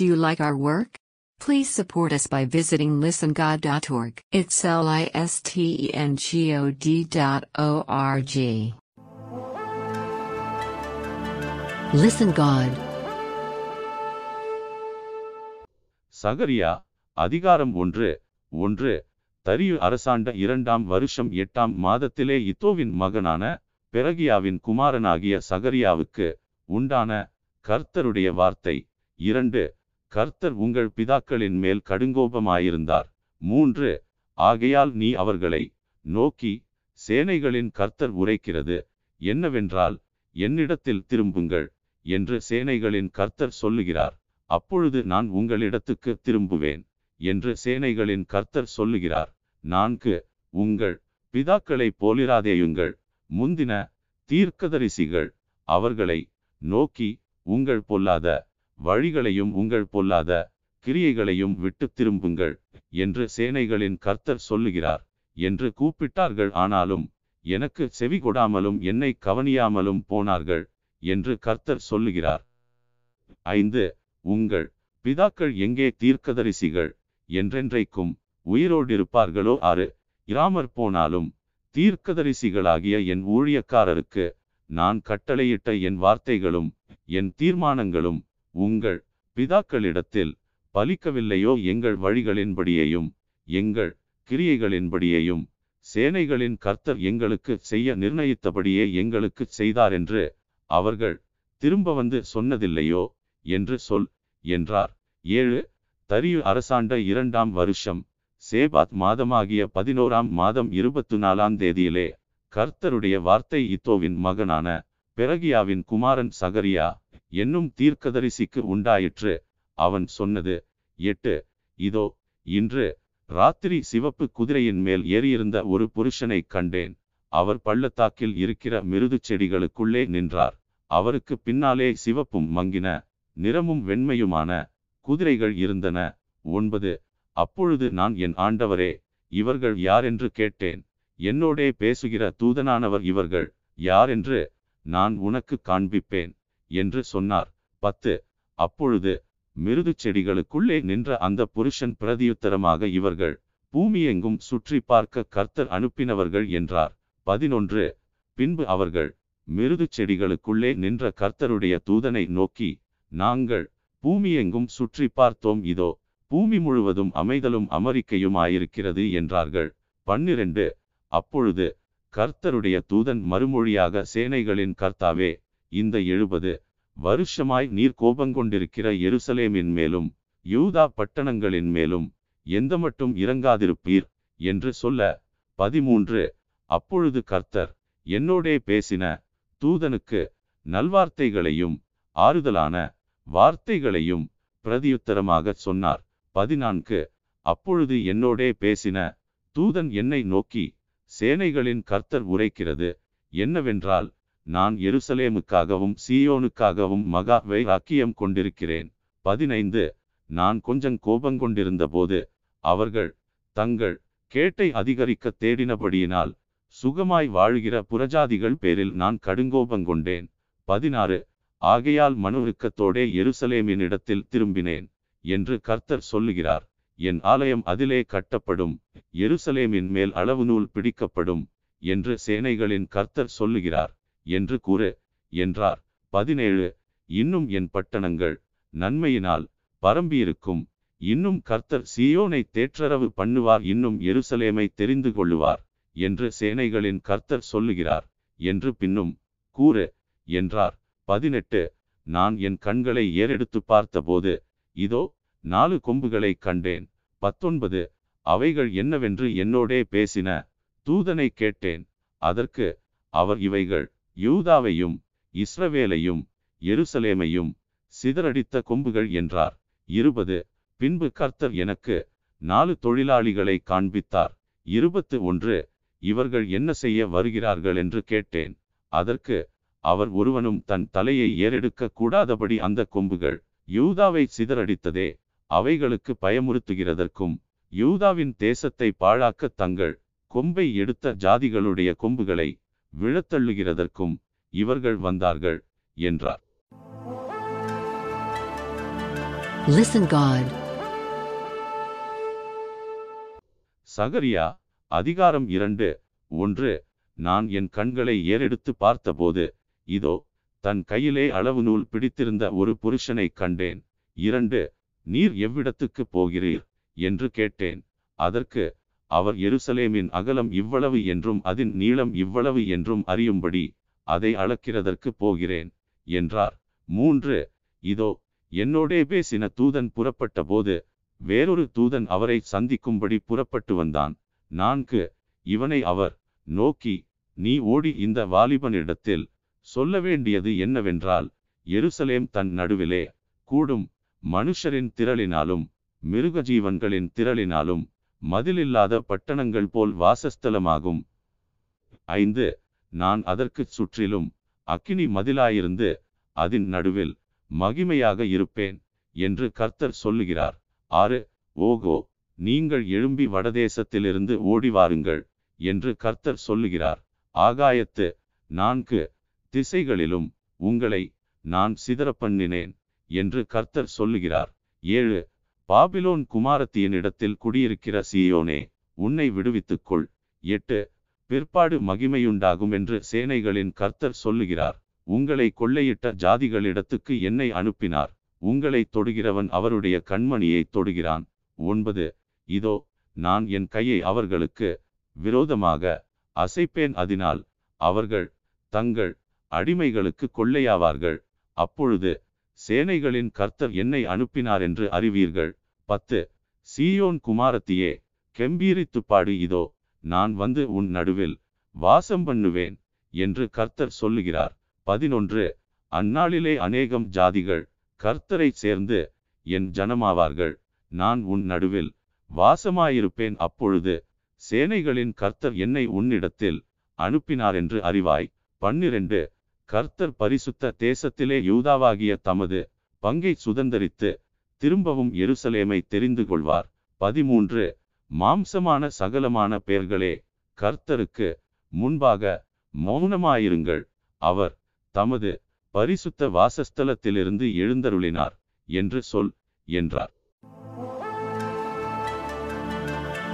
Do you like our work? Please support us by visiting listengod.org. It's L I S T E N G O D dot O R G. Listen God. சகரியா அதிகாரம் ஒன்று ஒன்று தரியு அரசாண்ட இரண்டாம் வருஷம் எட்டாம் மாதத்திலே இத்தோவின் மகனான பெரகியாவின் குமாரனாகிய சகரியாவுக்கு உண்டான கர்த்தருடைய வார்த்தை இரண்டு கர்த்தர் உங்கள் பிதாக்களின் மேல் கடுங்கோபமாயிருந்தார். மூன்று ஆகையால் நீ அவர்களை நோக்கி சேனைகளின் கர்த்தர் உரைக்கிறது. என்னவென்றால் என்னிடத்தில் திரும்புங்கள் என்று சேனைகளின் கர்த்தர் சொல்லுகிறார். அப்பொழுது நான் உங்களிடத்துக்கு திரும்புவேன் என்று சேனைகளின் கர்த்தர் சொல்லுகிறார். நான்கு உங்கள் பிதாக்களைப் போலிராதேயுங்கள். முந்தின தீர்க்கதரிசிகள் அவர்களை நோக்கி உங்கள் பொல்லாத வழிகளையும் உங்கள் பொல்லாத கிரியைகளையும் விட்டு திரும்புங்கள் என்று சேனைகளின் கர்த்தர் சொல்லுகிறார் என்று கூப்பிட்டார்கள். ஆனாலும் எனக்கு செவி கொடாமலும் என்னை கவனியாமலும் போனார்கள் என்று கர்த்தர் சொல்லுகிறார். ஐந்து உங்கள் பிதாக்கள் எங்கே தீர்க்கதரிசிகள் என்றென்றைக்கும் உயிரோடிருப்பார்களோ? ஆறு இராமற் போனாலும் தீர்க்கதரிசிகளாகிய என் ஊழியக்காரருக்கு நான் கட்டளையிட்ட என் வார்த்தைகளும் என் தீர்மானங்களும் உங்கள் பிதாக்களிடத்தில் பலிக்கவில்லையோ? எங்கள் வழிகளின்படியையும் எங்கள் கிரியைகளின்படியையும் சேனைகளின் கர்த்தர் எங்களுக்கு செய்ய நிர்ணயித்தபடியே எங்களுக்கு செய்தார் என்று அவர்கள் திரும்ப வந்து சொன்னதில்லையோ? என்று சொல் என்றார். ஏழு தரியு அரசாண்ட இரண்டாம் வருஷம் சேபாத் மாதமாகிய பதினோராம் மாதம் இருபத்து நாலாம் தேதியிலே கர்த்தருடைய வார்த்தை இத்தோவின் மகனான பெரகியாவின் குமாரன் சகரியா என்னும் தீர்க்கதரிசிக்கு உண்டாயிற்று. அவன் சொன்னது எட்டு இதோ இன்று ராத்திரி சிவப்பு குதிரையின் மேல் ஏறியிருந்த ஒரு புருஷனை கண்டேன். அவர் பள்ளத்தாக்கில் இருக்கிற மிருது செடிகளுக்குள்ளே நின்றார். அவருக்கு பின்னாலே சிவப்பும் மங்கின நிறமும் வெண்மையுமான குதிரைகள் இருந்தன. ஒன்பது அப்பொழுது நான் என் ஆண்டவரே இவர்கள் யாரென்று கேட்டேன்? என்னோடே பேசுகிற தூதனானவர் இவர்கள் யாரென்று நான் உனக்கு காண்பிப்பேன். என்று சொன்னார். பத்து. அப்பொழுது மிருது செடிகளுக்குள்ளே நின்ற அந்த புருஷன் பிரதியுத்தரமாக இவர்கள் பூமியெங்கும் சுற்றி பார்க்க கர்த்தர் அனுப்பினவர்கள் என்றார். பதினொன்று. பின்பு அவர்கள் மிருது செடிகளுக்குள்ளே நின்ற கர்த்தருடைய தூதனை நோக்கி நாங்கள் பூமியெங்கும் சுற்றி பார்த்தோம் இதோ பூமி முழுவதும் அமைதலும் அமெரிக்கையுமாயிருக்கிறது என்றார்கள். பன்னிரண்டு. அப்பொழுது கர்த்தருடைய தூதன் மறுமொழியாக சேனைகளின் கர்த்தாவே இந்த எழுபது வருஷமாய் நீர் கோபங்கொண்டிருக்கிற எருசலேமின் மேலும் யூதா பட்டணங்களின் மேலும் எந்த மட்டும் இறங்காதிருப்பீர் என்று சொல்ல பதிமூன்று அப்பொழுது கர்த்தர் என்னோடே பேசின தூதனுக்கு நல்வார்த்தைகளையும் ஆறுதலான வார்த்தைகளையும் பிரதியுத்தரமாக சொன்னார். பதினான்கு அப்பொழுது என்னோடே பேசின தூதன் என்னை நோக்கி சேனைகளின் கர்த்தர் உரைக்கிறது என்னவென்றால் நான் எருசலேமுக்காகவும் சீயோனுக்காகவும் மகா வைராக்கியம் கொண்டிருக்கிறேன். பதினைந்து. நான் கொஞ்சம் கோபம் கொண்டிருந்தபோது அவர்கள் தங்கள் கேட்டை அதிகரிக்க தேடினபடியினால் சுகமாய் வாழுகிற புறஜாதிகள் பேரில் நான் கடுங்கோபங்கொண்டேன் பதினாறு. ஆகையால் மனுருக்கத்தோடே எருசலேமின் இடத்தில் திரும்பினேன் என்று கர்த்தர் சொல்லுகிறார். என் ஆலயம் அதிலே கட்டப்படும் எருசலேமின் மேல் அளவு நூல் பிடிக்கப்படும் என்று சேனைகளின் கர்த்தர் சொல்லுகிறார். என்று கூறு. என்றார். பதினேழு இன்னும் என் பட்டணங்கள் நன்மையினால் பரம்பியிருக்கும். இன்னும் கர்த்தர் சியோனை தேற்றரவு பண்ணுவார். இன்னும் எருசலேமை தெரிந்து கொள்ளுவார் என்று சேனைகளின் கர்த்தர் சொல்லுகிறார் என்று பின்னும் கூறு. என்றார். பதினெட்டு நான் என் கண்களை ஏறெடுத்து பார்த்தபோது இதோ நாலு கொம்புகளை கண்டேன். பத்தொன்பது அவைகள் என்னவென்று என்னோடே பேசின. தூதனை கேட்டேன். அதற்கு அவர் இவைகள் யூதாவையும் இஸ்ரவேலையும் எருசலேமையும் சிதறடித்த கொம்புகள் என்றார். இருபது. பின்பு கர்த்தர் எனக்கு நாலு தொழிலாளிகளை காண்பித்தார். இருபத்து ஒன்று இவர்கள் என்ன செய்ய வருகிறார்கள் என்று கேட்டேன். அதற்கு அவர் ஒருவனும் தன் தலையை ஏறெடுக்க கூடாதபடி அந்த கொம்புகள் யூதாவை சிதறடித்ததே அவைகளுக்கு பயமுறுத்துகிறதற்கும் யூதாவின் தேசத்தை பாழாக்க தங்கள் கொம்பை எடுத்த ஜாதிகளுடைய கொம்புகளை விழத்தள்ளுகிறதற்கும் இவர்கள் வந்தார்கள் என்றார். Listen God. சகரியா அதிகாரம் இரண்டு ஒன்று நான் என் கண்களை ஏறெடுத்து பார்த்தபோது இதோ தன் கையிலே அளவு நூல் பிடித்திருந்த ஒரு புருஷனை கண்டேன். இரண்டு நீர் எவ்விடத்துக்கு போகிறீர்? என்று கேட்டேன். அதற்கு அவர் எருசலேமின் அகலம் இவ்வளவு என்றும் அதன் நீளம் இவ்வளவு என்றும் அறியும்படி அதை அளக்கிறதற்கு போகிறேன் என்றார். மூன்று இதோ என்னோடே பேசின தூதன் புறப்பட்டபோது வேறொரு தூதன் அவரை சந்திக்கும்படி புறப்பட்டு வந்தான். நான்கு இவனை அவர் நோக்கி நீ ஓடி இந்த வாலிபனிடத்தில் சொல்ல வேண்டியது என்னவென்றால் எருசலேம் தன் நடுவிலே கூடும் மனுஷரின் திரளினாலும் மிருக ஜீவன்களின் திரளினாலும் மதிலில்லாத பட்டணங்கள் போல் வாசஸ்தலமாகும். ஐந்து நான் அதற்குச் சுற்றிலும் அக்கினி மதிலாயிருந்து அதன் நடுவில் மகிமையாக இருப்பேன் என்று கர்த்தர் சொல்லுகிறார். ஆறு ஓகோ நீங்கள் எழும்பி வடதேசத்திலிருந்து ஓடி வாருங்கள் என்று கர்த்தர் சொல்லுகிறார். ஆகாயத்து நான்கு திசைகளிலும் உங்களை நான் சிதறப்பண்ணினேன் என்று கர்த்தர் சொல்லுகிறார். ஏழு பாபிலோன் குமாரத்தியனிடத்தில் குடியிருக்கிற சீயோனே உன்னை விடுவித்துக்கொள். எட்டு பிற்பாடு மகிமையுண்டாகும் என்று சேனைகளின் கர்த்தர் சொல்லுகிறார். உங்களை கொள்ளையிட்ட ஜாதிகளிடத்துக்கு என்னை அனுப்பினார். உங்களை தொடுகிறவன் அவருடைய கண்மணியை தொடுகிறான். ஒன்பது இதோ நான் என் கையை அவர்களுக்கு விரோதமாக அசைப்பேன். அதனால் அவர்கள் தங்கள் அடிமைகளுக்கு கொள்ளையாவார்கள். அப்பொழுது சேனைகளின் கர்த்தர் என்னை அனுப்பினார் என்று அறிவீர்கள். பத்து. சீயோன் குமாரத்தியே கெம்பீரித்து பாடு இதோ நான் வந்து உன் நடுவில் வாசம் பண்ணுவேன் என்று கர்த்தர் சொல்லுகிறார். பதினொன்று. அந்நாளிலே அநேகம் ஜாதிகள் கர்த்தரை சேர்ந்து என் ஜனமாவார்கள். நான் உன் நடுவில் வாசமாயிருப்பேன். அப்பொழுது சேனைகளின் கர்த்தர் என்னை உன்னிடத்தில் அனுப்பினார் என்று அறிவாய். பன்னிரண்டு. கர்த்தர் பரிசுத்த தேசத்திலே யூதாவாகிய தமது பங்கை சுதந்தரித்து திரும்பவும் எருசலேமை தெரிந்து கொள்வார். பதிமூன்று. மாம்சமான சகலமான பெயர்களே கர்த்தருக்கு முன்பாக மௌனமாயிருங்கள். அவர் தமது பரிசுத்த வாசஸ்தலத்திலிருந்து எழுந்தருளினார் என்று சொல் என்றார்.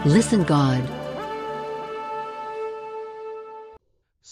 Listen God.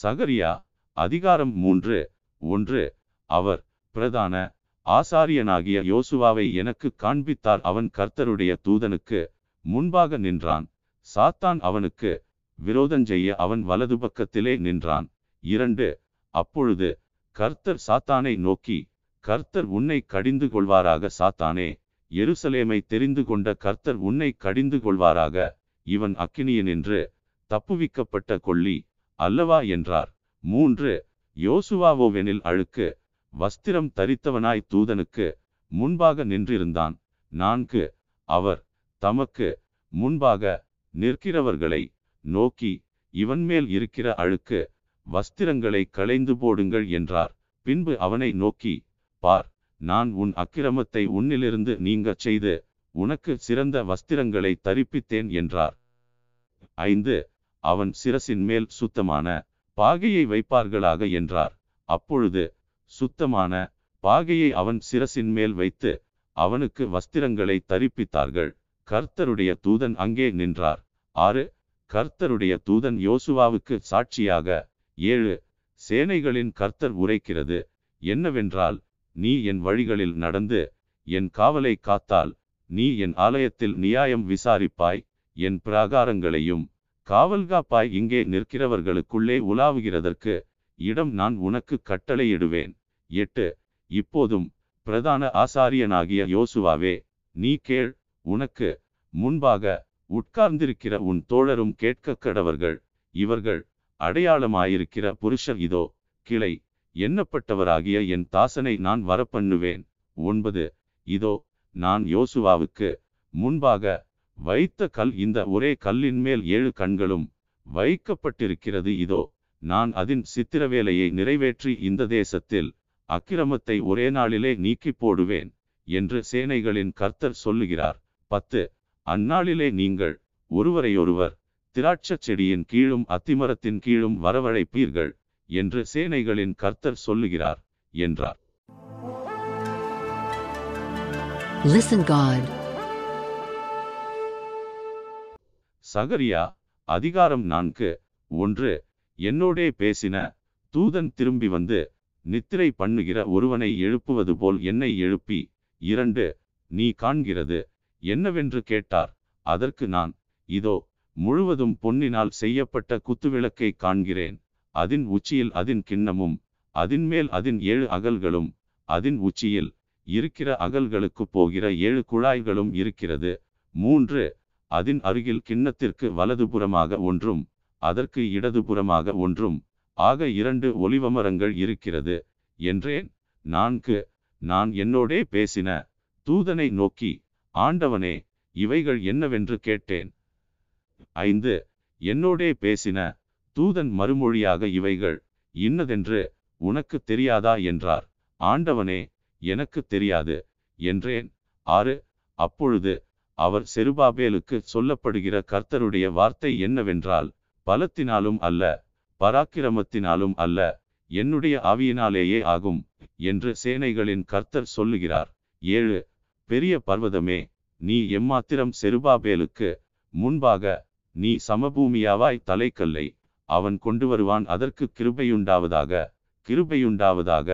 சகரியா அதிகாரம் மூன்று ஒன்று. அவர் பிரதான ஆசாரியனாகிய யோசுவாவை எனக்கு காண்பித்தார் அவன் கர்த்தருடைய தூதனுக்கு முன்பாக நின்றான். சாத்தான் அவனுக்கு விரோதஞ்செய்ய அவன் வலது பக்கத்திலே நின்றான். இரண்டு அப்பொழுது கர்த்தர் சாத்தானை நோக்கி கர்த்தர் உன்னை கடிந்து கொள்வாராக சாத்தானே எருசலேமை தெரிந்து கொண்ட கர்த்தர் உன்னை கடிந்து கொள்வாராக இவன் அக்கினியனின்று தப்புவிக்கப்பட்ட கொள்ளி அல்லவா? என்றார். மூன்று யோசுவாவோவெனில் அழுக்கு வஸ்திரம் தரித்தவனாய் தூதனுக்கு முன்பாக நின்றிருந்தான். நான்கு அவர் தமக்கு முன்பாக நிற்கிறவர்களை நோக்கி இவன் மேல் இருக்கிற அழுக்கு வஸ்திரங்களை களைந்து போடுங்கள் என்றார். பின்பு அவனை நோக்கி பார் நான் உன் அக்கிரமத்தை உன்னிலிருந்து நீங்கச் செய்து உனக்கு சிறந்த வஸ்திரங்களை தரிப்பித்தேன் என்றார். ஐந்து அவன் சிரசின் மேல் சுத்தமான பாகையை வைப்பார்களாக என்றார். அப்பொழுது சுத்தமான பாகையை அவன் சிரசின் மேல் வைத்து அவனுக்கு வஸ்திரங்களை தரிப்பித்தார்கள். கர்த்தருடைய தூதன் அங்கே நின்றார். ஆறு கர்த்தருடைய தூதன் யோசுவாவுக்கு சாட்சியாக ஏழு சேனைகளின் கர்த்தர் உரைக்கிறது. என்னவென்றால் நீ என் வழிகளில் நடந்து என் காவலை காத்தால் நீ என் ஆலயத்தில் நியாயம் விசாரிப்பாய் என் பிராகாரங்களையும் காவல்காப்பாய் இங்கே நிற்கிறவர்களுக்குள்ளே உலாவுகிறதற்கு இடம் நான் உனக்கு கட்டளையிடுவேன். எட்டு இப்போதும் பிரதான ஆசாரியனாகிய யோசுவாவே நீ கேள் உனக்கு முன்பாக உட்கார்ந்திருக்கிற உன் தோழரும் கேட்க கடவர்கள் இவர்கள் அடையாளமாயிருக்கிற புருஷர் இதோ கிளை எண்ணப்பட்டவராகிய என் தாசனை நான் வரப்பண்ணுவேன். ஒன்பது இதோ நான் யோசுவாவுக்கு முன்பாக வைத்த கல் இந்த ஒரே கல்லின் மேல் ஏழு கண்களும் வைக்கப்பட்டிருக்கிறது இதோ நான் அதன் சித்திரவேலையை நிறைவேற்றி இந்த தேசத்தில் அக்கிரமத்தை ஒரே நாளிலே நீக்கி போடுவேன் என்று சேனைகளின் கர்த்தர் சொல்லுகிறார் பத்து அந்நாளிலே நீங்கள் ஒருவரையொருவர் திராட்சச் செடியின் கீழும் அத்திமரத்தின் கீழும் வரவழைப்பீர்கள் என்று சேனைகளின் கர்த்தர் சொல்லுகிறார் என்றார் Listen God. சகரியா அதிகாரம் நான்கு ஒன்று என்னோடே பேசின தூதன் திரும்பி வந்து நித்திரை பண்ணுகிற ஒருவனை எழுப்புவது போல் என்னை எழுப்பி இரண்டு நீ காண்கிறது என்னவென்று கேட்டார். அதற்கு நான் இதோ முழுவதும் பொன்னினால் செய்யப்பட்ட குத்துவிளக்கை காண்கிறேன். அதின் உச்சியில் அதின் கிண்ணமும் அதின் மேல் அதின் ஏழு அகல்களும் அதின் உச்சியில் இருக்கிற அகல்களுக்கு போகிற ஏழு குழாய்களும் இருக்கிறது. மூன்று அதின் அருகில் கிண்ணத்திற்கு வலதுபுறமாக ஒன்றும் அதற்கு இடதுபுறமாக ஒன்றும் ஆக இரண்டு ஒலிவமரங்கள் இருக்கிறது என்றேன். நான்கு நான் என்னோடே பேசின தூதனை நோக்கி ஆண்டவனே இவைகள் என்னவென்று கேட்டேன். ஐந்து என்னோடே பேசின தூதன் மறுமொழியாக இவைகள் இன்னதென்று உனக்கு தெரியாதா? என்றார். ஆண்டவனே எனக்கு தெரியாது என்றேன். ஆறு அப்பொழுது அவர் செருபாபேலுக்கு சொல்லப்படுகிற கர்த்தருடைய வார்த்தை என்னவென்றால் பலத்தினாலும் அல்ல பராக்கிரமத்தினாலும் அல்ல என்னுடைய ஆவியினாலேயே ஆகும் என்று சேனைகளின் கர்த்தர் சொல்லுகிறார். ஏழு பெரிய பர்வதமே நீ எம்மாத்திரம் செருபாபேலுக்கு முன்பாக நீ சமபூமியாவாய் தலைக்கல்லை அவன் கொண்டு வருவான் அதற்கு கிருபையுண்டாவதாக கிருபையுண்டாவதாக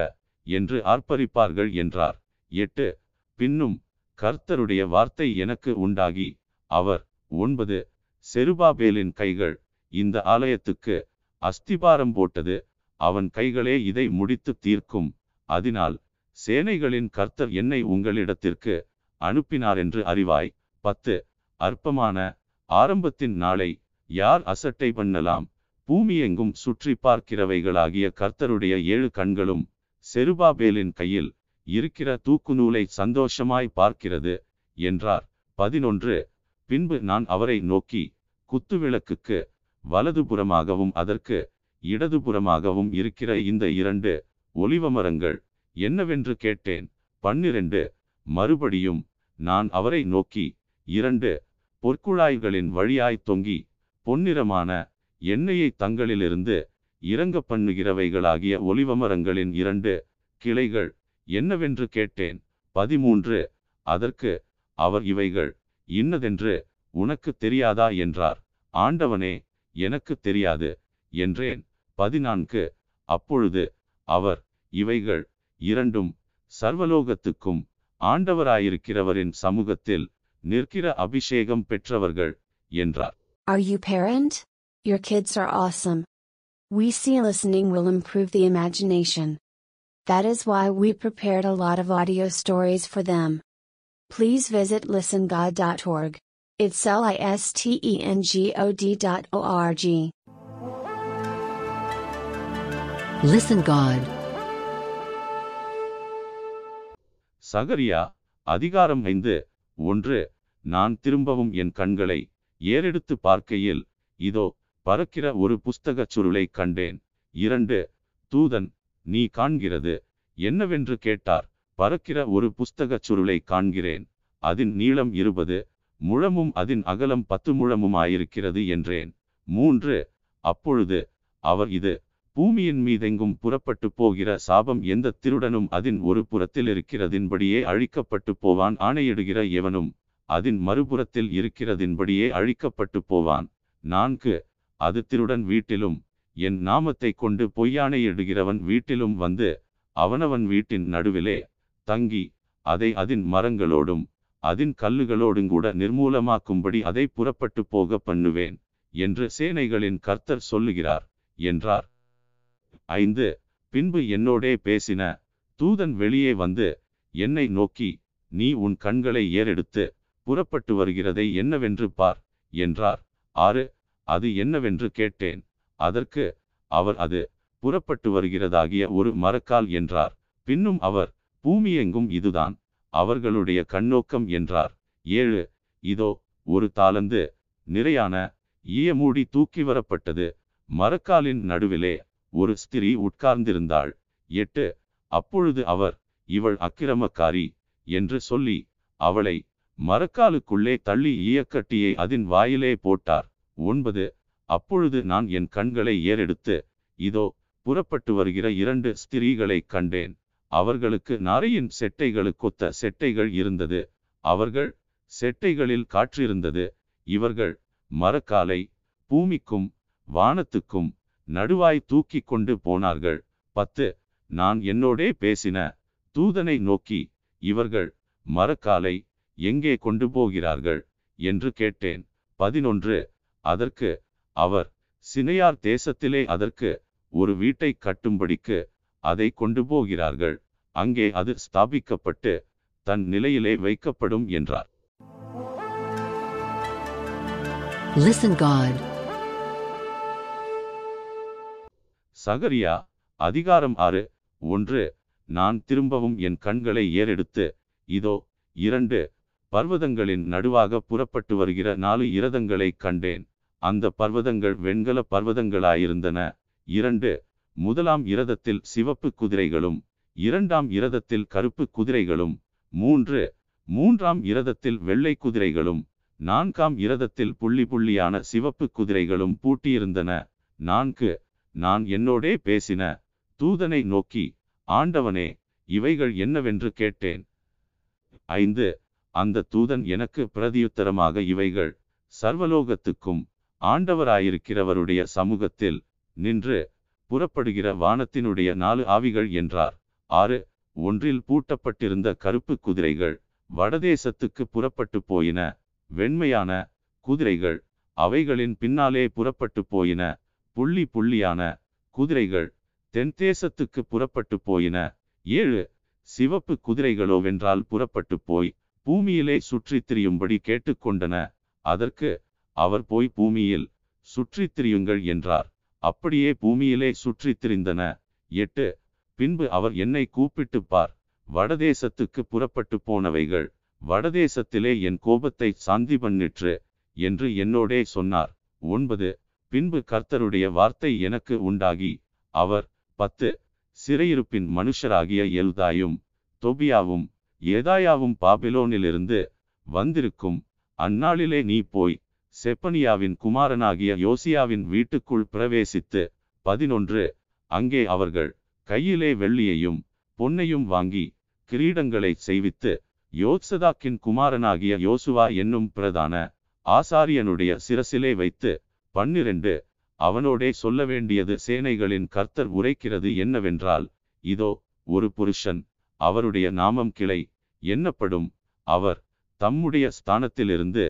என்று ஆர்ப்பரிப்பார்கள் என்றார். எட்டு பின்னும் கர்த்தருடைய வார்த்தை எனக்கு உண்டாகி அவர் ஒன்பது செருபாபேலின் கைகள் இந்த ஆலயத்துக்கு அஸ்திபாரம் போட்டது அவன் கைகளே இதை முடித்து தீர்க்கும். அதனால் சேனைகளின் கர்த்தர் என்னை உங்களிடத்திற்கு அனுப்பினார் என்று அறிவாய். பத்து. அற்பமான ஆரம்பத்தின் நாளை யார் அசட்டை பண்ணலாம்? பூமியெங்கும் சுற்றி பார்க்கிறவைகளாகிய கர்த்தருடைய ஏழு கண்களும் செருபாபேலின் கையில் இருக்கிற தூக்குநூலை சந்தோஷமாய் பார்க்கிறது என்றார். பதினொன்று. பின்பு நான் அவரை நோக்கி குத்துவிளக்குக்கு வலதுபுறமாகவும் அதற்கு இடதுபுறமாகவும் இருக்கிற இந்த இரண்டு ஒளிவமரங்கள் என்னவென்று கேட்டேன். பன்னிரண்டு. மறுபடியும் நான் அவரை நோக்கி இரண்டு. பொற்குழாய்களின் வழியாய் தொங்கி பொன்னிறமான எண்ணெயை தங்களிலிருந்து இறங்க பண்ணுகிறவைகளாகிய ஒலிவமரங்களின் இரண்டு கிளைகள் என்னவென்று கேட்டேன். பதிமூன்று. அதற்கு அவர் இவைகள் இன்னதென்று உனக்கு தெரியாதா? என்றார். ஆண்டவனே எனக்கு தெரியாது என்றேன் பதினான்கு அப்பொழுது அவர் இவைகள் இரண்டும் சர்வலோகத்துக்கும் ஆண்டவராயிருக்கிறவரின் சமூகத்தில் நிற்கிற அபிஷேகம் பெற்றவர்கள் என்றார் Are you parent? Your kids are awesome. We see listening will improve the imagination. That is why we prepared a lot of audio stories for them. Please visit listengod.org. It's L I S T E N G O D dot O R G. Listen God. சகரியா அதிகாரம் ஐந்து ஒன்று நான் திரும்பவும் என் கண்களை ஏறெடுத்து பார்க்கையில் இதோ பறக்கிற ஒரு புஸ்தகச் சுருளை கண்டேன் இரண்டு தூதன் நீ காண்கிறது என்னவென்று கேட்டார் பறக்கிற ஒரு புஸ்தகச் சுருளை காண்கிறேன் அதன் நீளம் இருபது முழமும் அதன் அகலம் பத்து முழமுமாயிருக்கிறது என்றேன். மூன்று அப்பொழுது அவர் இது பூமியின் மீதெங்கும் புறப்பட்டு போகிற சாபம் எந்த திருடனும் அதன் ஒரு புறத்தில் இருக்கிறதின்படியே அழிக்கப்பட்டு போவான் ஆணையிடுகிற எவனும் அதன் மறுபுறத்தில் இருக்கிறதின்படியே அழிக்கப்பட்டு போவான். நான்கு அது திருடன் வீட்டிலும் என் நாமத்தை கொண்டு பொய்யானையிடுகிறவன் வீட்டிலும் வந்து அவனவன் வீட்டின் நடுவிலே தங்கி அதை அதன் மரங்களோடும் அதன் கல்லுகளோடுங்கூட நிர்மூலமாக்கும்படி அதை புறப்பட்டு போக பண்ணுவேன் என்று சேனைகளின் கர்த்தர் சொல்லுகிறார் என்றார். ஐந்து பின்பு என்னோடே பேசின தூதன் வெளியே வந்து என்னை நோக்கி நீ உன் கண்களை ஏறெடுத்து புறப்பட்டு வருகிறதை என்னவென்று பார் என்றார். ஆறு அது என்னவென்று கேட்டேன் அதற்கு அவர் அது புறப்பட்டு வருகிறதாகிய ஒரு மரக்கால் என்றார். பின்னும் அவர் பூமியெங்கும் இதுதான் அவர்களுடைய கண்ணோக்கம் என்றார். ஏழு இதோ ஒரு தாளந்து நிறையான ஈயமூடி தூக்கி வரப்பட்டது. மரக்காலின் நடுவிலே ஒரு ஸ்திரீ உட்கார்ந்திருந்தாள். எட்டு அப்பொழுது அவர் இவள் அக்கிரமக்காரி என்று சொல்லி அவளை மரக்காலுக்குள்ளே தள்ளி ஈயக்கட்டியை அதன் வாயிலே போட்டார். ஒன்பது அப்பொழுது நான் என் கண்களை ஏறெடுத்து இதோ புறப்பட்டு வருகிற இரண்டு ஸ்திரீகளைக் கண்டேன். அவர்களுக்கு நாரையின் செட்டைகளுக்கொத்த செட்டைகள் இருந்தது. அவர்கள் செட்டைகளில் காற்றிருந்தது. இவர்கள் மரக்காலை பூமிக்கும் வானத்துக்கும் நடுவாய் தூக்கி கொண்டு போனார்கள். பத்து நான் என்னோடே பேசின தூதனை நோக்கி இவர்கள் மரக்காலை எங்கே கொண்டு போகிறார்கள் என்று கேட்டேன். பதினொன்று அதற்கு அவர் சினையார் தேசத்திலே அதற்கு ஒரு வீட்டை கட்டும்படிக்கு அதை கொண்டு போகிறார்கள். அங்கே அது ஸ்தாபிக்கப்பட்டு தன் நிலையிலே வைக்கப்படும் என்றார். Listen God. சகரியா அதிகாரம் ஆறு ஒன்று நான் திரும்பவும் என் கண்களை ஏறெடுத்து இதோ இரண்டு பர்வதங்களின் நடுவாக புறப்பட்டு வருகிற நாலு இரதங்களைக் கண்டேன். அந்த பர்வதங்கள் வெண்கல பர்வதங்களாயிருந்தன. இரண்டு முதலாம் இரதத்தில் சிவப்பு குதிரைகளும் இரண்டாம் இரதத்தில் கருப்பு குதிரைகளும் மூன்று மூன்றாம் இரதத்தில் வெள்ளை குதிரைகளும் நான்காம் இரதத்தில் புள்ளி புள்ளியான சிவப்பு குதிரைகளும் பூட்டியிருந்தன. நான்கு நான் என்னோடே பேசின தூதனை நோக்கி ஆண்டவனே இவைகள் என்னவென்று கேட்டேன்? ஐந்து அந்த தூதன் எனக்கு பிரதியுத்தரமாக இவைகள் சர்வலோகத்துக்கும் ஆண்டவராயிருக்கிறவருடைய சமூகத்தில் நின்று புறப்படுகிற வானத்தினுடைய நாலு ஆவிகள் என்றார். ஆறு ஒன்றில் பூட்டப்பட்டிருந்த கருப்பு குதிரைகள் வடதேசத்துக்கு புறப்பட்டு போயின. வெண்மையான குதிரைகள் அவைகளின் பின்னாலே புறப்பட்டு போயின. புள்ளி புள்ளியான குதிரைகள் தென் தேசத்துக்கு புறப்பட்டு போயின. ஏழு சிவப்பு குதிரைகளோவென்றால் புறப்பட்டு போய் பூமியிலே சுற்றித் திரியும்படி கேட்டுக்கொண்டன அதற்கு அவர் போய் பூமியில் சுற்றித் திரியுங்கள் என்றார். அப்படியே பூமியிலே சுற்றித் திரிந்தன. எட்டு பின்பு அவர் என்னை கூப்பிட்டுப் பார். வடதேசத்துக்கு புறப்பட்டு போனவைகள் வடதேசத்திலே என் கோபத்தை சாந்தி பண்ணிற்று என்று என்னோடே சொன்னார். ஒன்பது பின்பு கர்த்தருடைய வார்த்தை எனக்கு உண்டாகி. அவர் பத்து சிறையிருப்பின் மனுஷராகிய எல்தாயும் தொபியாவும் ஏதாயாவும் பாபிலோனிலிருந்து வந்திருக்கும். அந்நாளிலே நீ போய் செப்பனியாவின் குமாரனாகிய யோசியாவின் வீட்டுக்குள் பிரவேசித்து பதினொன்று அங்கே அவர்கள் கையிலே வெள்ளியையும் பொன்னையும் வாங்கி கிரீடங்களை செய்வித்து யோத்சதாக்கின் குமாரனாகிய யோசுவா என்னும் பிரதான ஆசாரியனுடைய சிரசிலே வைத்து பன்னிரண்டு அவனோடே சொல்ல வேண்டியது சேனைகளின் கர்த்தர் உரைக்கிறது என்னவென்றால் இதோ ஒரு புருஷன் அவருடைய நாமம் கிளை எண்ணப்படும் அவர் தம்முடைய ஸ்தானத்திலிருந்து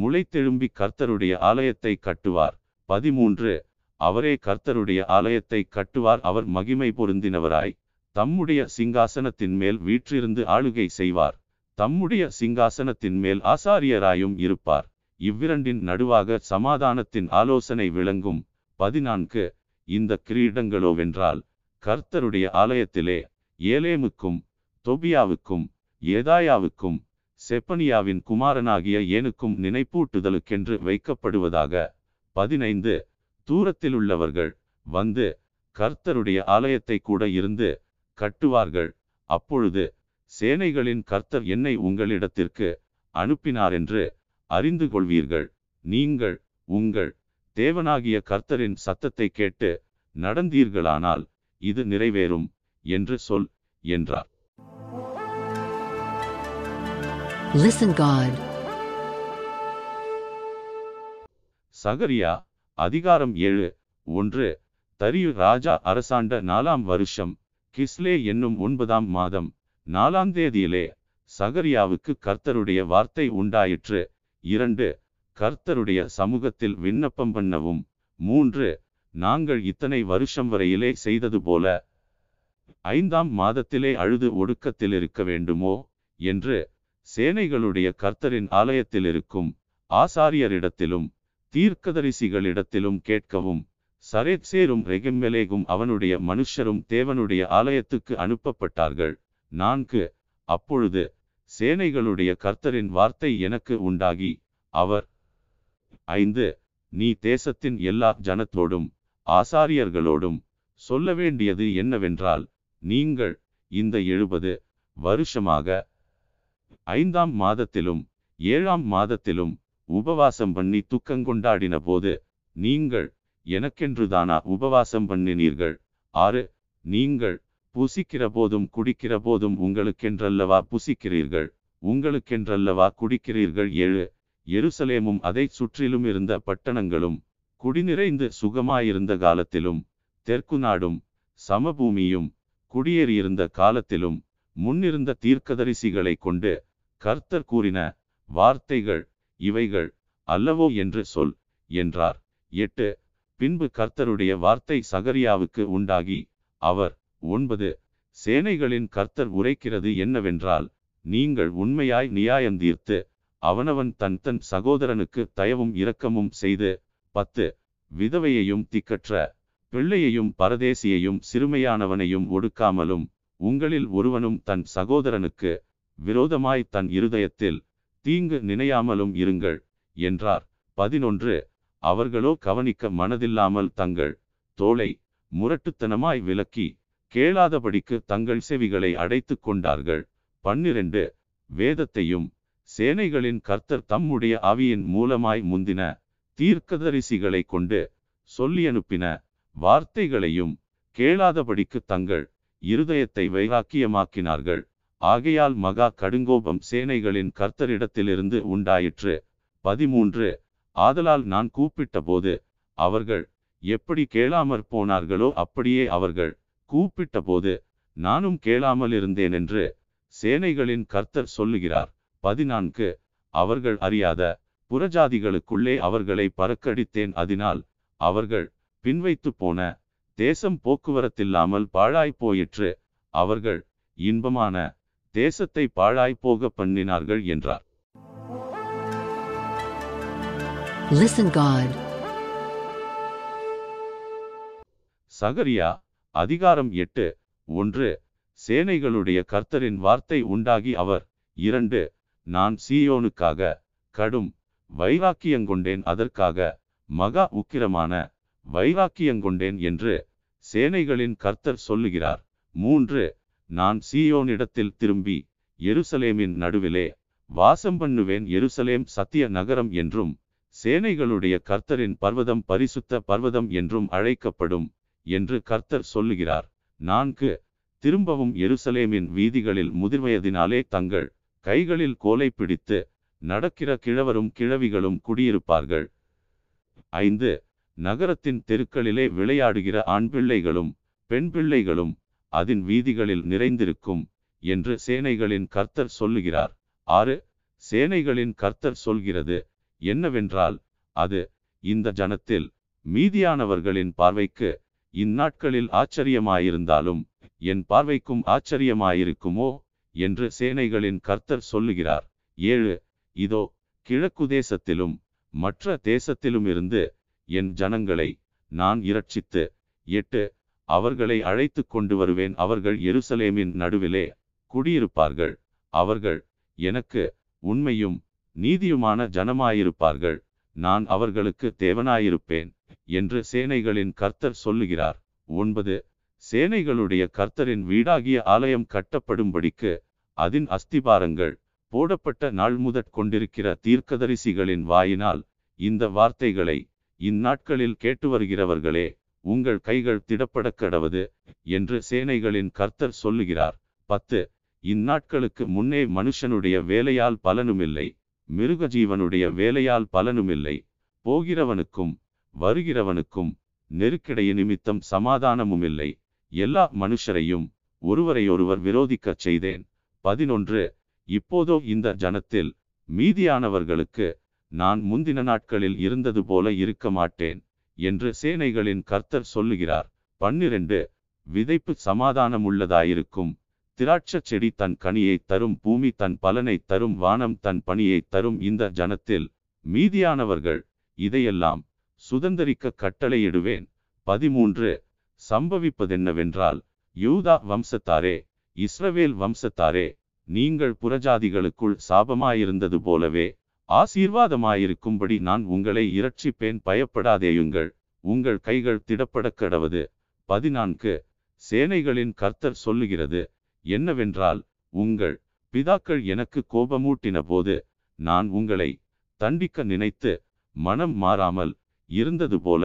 முளைத்தெழும்பி கர்த்தருடைய ஆலயத்தை கட்டுவார். பதிமூன்று. அவரே கர்த்தருடைய ஆலயத்தை கட்டுவார். அவர் மகிமை பொருந்தினவராய் தம்முடைய சிங்காசனத்தின் மேல் வீற்றிருந்து ஆளுகை செய்வார். தம்முடைய சிங்காசனத்தின் மேல் ஆசாரியராயும் இருப்பார். இவ்விரண்டின் நடுவாக சமாதானத்தின் ஆலோசனை விளங்கும். பதினான்கு. இந்த கிரீடங்களோவென்றால் கர்த்தருடைய ஆலயத்திலே ஏலேமுக்கும் தொபியாவுக்கும் ஏதாயாவுக்கும் செப்பனியாவின் குமாரனாகிய ஏனுக்கும் நினைப்பூட்டுதலுக்கென்று வைக்கப்படுவதாக. பதினைந்து. தூரத்திலுள்ளவர்கள் வந்து கர்த்தருடைய ஆலயத்தை கூட இருந்து கட்டுவார்கள். அப்பொழுது சேனைகளின் கர்த்தர் என்னை உங்களிடத்திற்கு அனுப்பினாரென்று அறிந்து கொள்வீர்கள். நீங்கள் உங்கள் தேவனாகிய கர்த்தரின் சத்தத்தை கேட்டு நடந்தீர்களானால் இது நிறைவேறும் என்று சொல் என்றார். Listen God. சகரியா அதிகாரம் ஏழு ஒன்று தரியு ராஜா அரசாண்ட நாலாம் வருஷம் கிஸ்லே என்னும் ஒன்பதாம் மாதம் நாலாம் தேதியிலே சகரியாவுக்கு கர்த்தருடைய வார்த்தை உண்டாயிற்று. இரண்டு கர்த்தருடைய சமூகத்தில் விண்ணப்பம் பண்ணவும். மூன்று நாங்கள் இத்தனை வருஷம் வரையிலே செய்தது போல ஐந்தாம் மாதத்திலே அழுது ஒடுக்கத்தில் இருக்க வேண்டுமோ? என்று சேனைகளுடைய கர்த்தரின் ஆலயத்தில் இருக்கும் ஆசாரியரிடத்திலும் தீர்க்கதரிசிகளிடத்திலும் கேட்கவும் சரேத் சேரும் அவனுடைய மனுஷரும் தேவனுடைய ஆலயத்துக்கு அனுப்பப்பட்டார்கள். நான்கு அப்பொழுது சேனைகளுடைய கர்த்தரின் வார்த்தை எனக்கு உண்டாகி அவர் ஐந்து நீ தேசத்தின் எல்லா ஜனத்தோடும் ஆசாரியர்களோடும் சொல்ல வேண்டியது என்னவென்றால் நீங்கள் இந்த எழுபது வருஷமாக ஐந்தாம் மாதத்திலும் ஏழாம் மாதத்திலும் உபவாசம் பண்ணி துக்கங்கொண்டாடின போது நீங்கள் எனக்கென்றுதானா உபவாசம் பண்ணினீர்கள்? ஆறு நீங்கள் புசிக்கிற போதும் குடிக்கிற போதும் உங்களுக்கென்றல்லவா புசிக்கிறீர்கள்? உங்களுக்கென்றல்லவா குடிக்கிறீர்கள்? ஏழு எருசலேமும் அதைச் சுற்றிலும் இருந்த பட்டணங்களும் குடிநிறைந்து சுகமாயிருந்த காலத்திலும் தெற்கு நாடும் சமபூமியும் குடியேறியிருந்த காலத்திலும் முன்னிருந்த தீர்க்கதரிசிகளை கொண்டு கர்த்தர் கூறின வார்த்தைகள் இவைகள் அல்லவோ என்று சொல் என்றார். எட்டு பின்பு கர்த்தருடைய வார்த்தை சகரியாவுக்கு உண்டாகி அவர் ஒன்பது சேனைகளின் கர்த்தர் உரைக்கிறது என்னவென்றால் நீங்கள் உண்மையாய் நியாயந்தீர்த்து அவனவன் தன் தன் சகோதரனுக்கு தயவும் இரக்கமும் செய்து பத்து விதவையையும் திக்கற்ற பிள்ளையையும் பரதேசியையும் சிறுமையானவனையும் ஒடுக்காமலும் உங்களில் ஒருவனும் தன் சகோதரனுக்கு விரோதமாய் தன் இருதயத்தில் தீங்கு நினையாமலும் இருங்கள் என்றார். பதினொன்று அவர்களோ கவனிக்க மனதில்லாமல் தங்கள் தோளை முரட்டுத்தனமாய் விலக்கி கேளாதபடிக்கு தங்கள் செவிகளை அடைத்து கொண்டார்கள். பன்னிரண்டு வேதத்தையும் சேனைகளின் கர்த்தர் தம்முடைய ஆவியின் மூலமாய் முந்தின தீர்க்கதரிசிகளை கொண்டு சொல்லி அனுப்பின வார்த்தைகளையும் கேளாதபடிக்கு தங்கள் இருதயத்தை வைராக்கியமாக்கினார்கள். ஆகையால் மகா கடுங்கோபம் சேனைகளின் கர்த்தரிடத்திலிருந்து உண்டாயிற்று. பதிமூன்று. ஆதலால் நான் கூப்பிட்டபோது அவர்கள் எப்படி கேளாமற் போனார்களோ அப்படியே அவர்கள் கூப்பிட்டபோது நானும் கேளாமல் இருந்தேன் என்று சேனைகளின் கர்த்தர் சொல்லுகிறார். பதினான்கு. அவர்கள் அறியாத புறஜாதிகளுக்குள்ளே அவர்களை பறக்கடித்தேன். அதனால் அவர்கள் பின்வைத்து போன தேசம் போக்குவரத்தில்லாமல் பாழாய் போயிற்று. அவர்கள் இன்பமான தேசத்தை பாழாய் போக பண்ணினார்கள் என்றார் Listen God. சகரியா அதிகாரம் எட்டு ஒன்று சேனைகளுடைய கர்த்தரின் வார்த்தை உண்டாகி அவர் இரண்டு நான் சீயோனுக்காக கடும் வைராக்கியங்கொண்டேன் அதற்காக மகா உக்கிரமான வைராக்கியங்கொண்டேன் என்று சேனைகளின் கர்த்தர் சொல்லுகிறார் மூன்று நான் சீயோனிடத்தில் திரும்பி எருசலேமின் நடுவிலே வாசம் பண்ணுவேன். எருசலேம் சத்திய நகரம் என்றும் சேனைகளுடைய கர்த்தரின் பர்வதம் பரிசுத்த பர்வதம் என்றும் அழைக்கப்படும் என்று கர்த்தர் சொல்லுகிறார். நான்கு திரும்பவும் எருசலேமின் வீதிகளில் முதிர்வயதினாலே தங்கள் கைகளில் கோலை பிடித்து நடக்கிற கிழவரும் கிழவிகளும் குடியிருப்பார்கள். ஐந்து நகரத்தின் தெருக்களிலே விளையாடுகிற ஆண் பிள்ளைகளும் பெண் பிள்ளைகளும் அதன் வீதிகளில் நிறைந்திருக்கும் என்று சேனைகளின் கர்த்தர் சொல்லுகிறார். ஆறு சேனைகளின் கர்த்தர் சொல்கிறது என்னவென்றால் அது இந்த ஜனத்தில் மீதியானவர்களின் பார்வைக்கு இந்நாட்களில் ஆச்சரியமாயிருந்தாலும் என் பார்வைக்கும் ஆச்சரியமாயிருக்குமோ என்று சேனைகளின் கர்த்தர் சொல்லுகிறார். ஏழு இதோ கிழக்கு தேசத்திலும் மற்ற தேசத்திலுமிருந்து என் ஜனங்களை நான் இரட்சித்து எட்டு அவர்களை அழைத்து கொண்டு வருவேன். அவர்கள் எருசலேமின் நடுவிலே குடியிருப்பார்கள். அவர்கள் எனக்கு உண்மையும் நீதியுமான ஜனமாயிருப்பார்கள். நான் அவர்களுக்கு தேவனாயிருப்பேன் என்று சேனைகளின் கர்த்தர் சொல்லுகிறார். ஒன்பது சேனைகளுடைய கர்த்தரின் வீடாகிய ஆலயம் கட்டப்படும்படிக்கு அதன் அஸ்திபாரங்கள் போடப்பட்ட நாள் முதற் கொண்டிருக்கிற தீர்க்கதரிசிகளின் வாயினால் இந்த வார்த்தைகளை இந்நாட்களில் கேட்டு வருகிறவர்களே உங்கள் கைகள் திடப்படக் கடவது என்று சேனைகளின் கர்த்தர் சொல்லுகிறார். பத்து இந்நாட்களுக்கு முன்னே மனுஷனுடைய வேலையால் பலனுமில்லை மிருக ஜீவனுடைய வேலையால் பலனுமில்லை போகிறவனுக்கும் வருகிறவனுக்கும் நெருக்கிடைய நிமித்தம் சமாதானமுமில்லை. எல்லா மனுஷரையும் ஒருவரையொருவர் விரோதிக்கச் செய்தேன். பதினொன்று இப்போதோ இந்த ஜனத்தில் மீதியானவர்களுக்கு நான் முந்தின நாட்களில் இருந்தது போல இருக்க மாட்டேன். என்று சேனைகளின் கர்த்தர் சொல்லுகிறார். பன்னிரண்டு விதைப்பு சமாதானமுள்ளதாயிருக்கும். திராட்சச் செடி தன் கனியை தரும் பூமி தன் பலனை தரும் வானம் தன் பணியை தரும். இந்த ஜனத்தில் மீதியானவர்கள் இதையெல்லாம் சுதந்திரிக்க கட்டளையிடுவேன். பதிமூன்று சம்பவிப்பதென்னவென்றால் யூதா வம்சத்தாரே இஸ்ரவேல் வம்சத்தாரே நீங்கள் புறஜாதிகளுக்குள் சாபமாயிருந்தது போலவே ஆசீர்வாதமாயிருக்கும்படி நான் உங்களை இரட்சிப்பேன். பயப்படாதேயுங்கள். உங்கள் கைகள் திடப்படக் கடவது. பதினான்கு. சேனைகளின் கர்த்தர் சொல்லுகிறது என்னவென்றால் உங்கள் பிதாக்கள் எனக்கு கோபமூட்டின போது நான் உங்களை தண்டிக்க நினைத்து மனம் மாறாமல் இருந்தது போல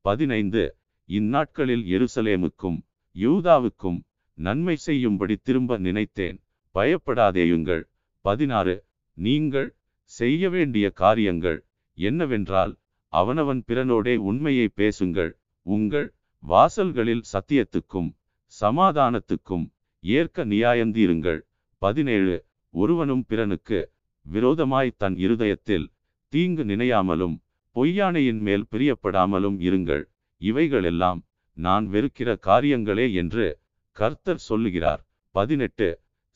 பதினைந்து. இந்நாட்களில் எருசலேமுக்கும் யூதாவுக்கும் நன்மை செய்யும்படி திரும்ப நினைத்தேன். பயப்படாதேயுங்கள். பதினாறு. நீங்கள் செய்ய வேண்டிய காரியங்கள் என்னவென்றால் அவனவன் பிறனோடே உண்மையை பேசுங்கள். உங்கள் வாசல்களில் சத்தியத்துக்கும் சமாதானத்துக்கும் ஏற்க நியாயந்தீருங்கள். பதினேழு. ஒருவனும் பிறனுக்கு விரோதமாய் தன் இருதயத்தில் தீங்கு நினையாமலும் பொய்யானையின் மேல் பிரியப்படாமலும் இருங்கள். இவைகளெல்லாம் நான் வெறுக்கிற காரியங்களே என்று கர்த்தர் சொல்லுகிறார். பதினெட்டு.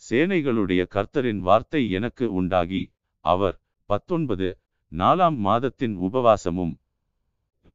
சேனைகளுடைய கர்த்தரின் வார்த்தை எனக்கு உண்டாகி அவர் பத்தொன்பது நாலாம் மாதத்தின் உபவாசமும்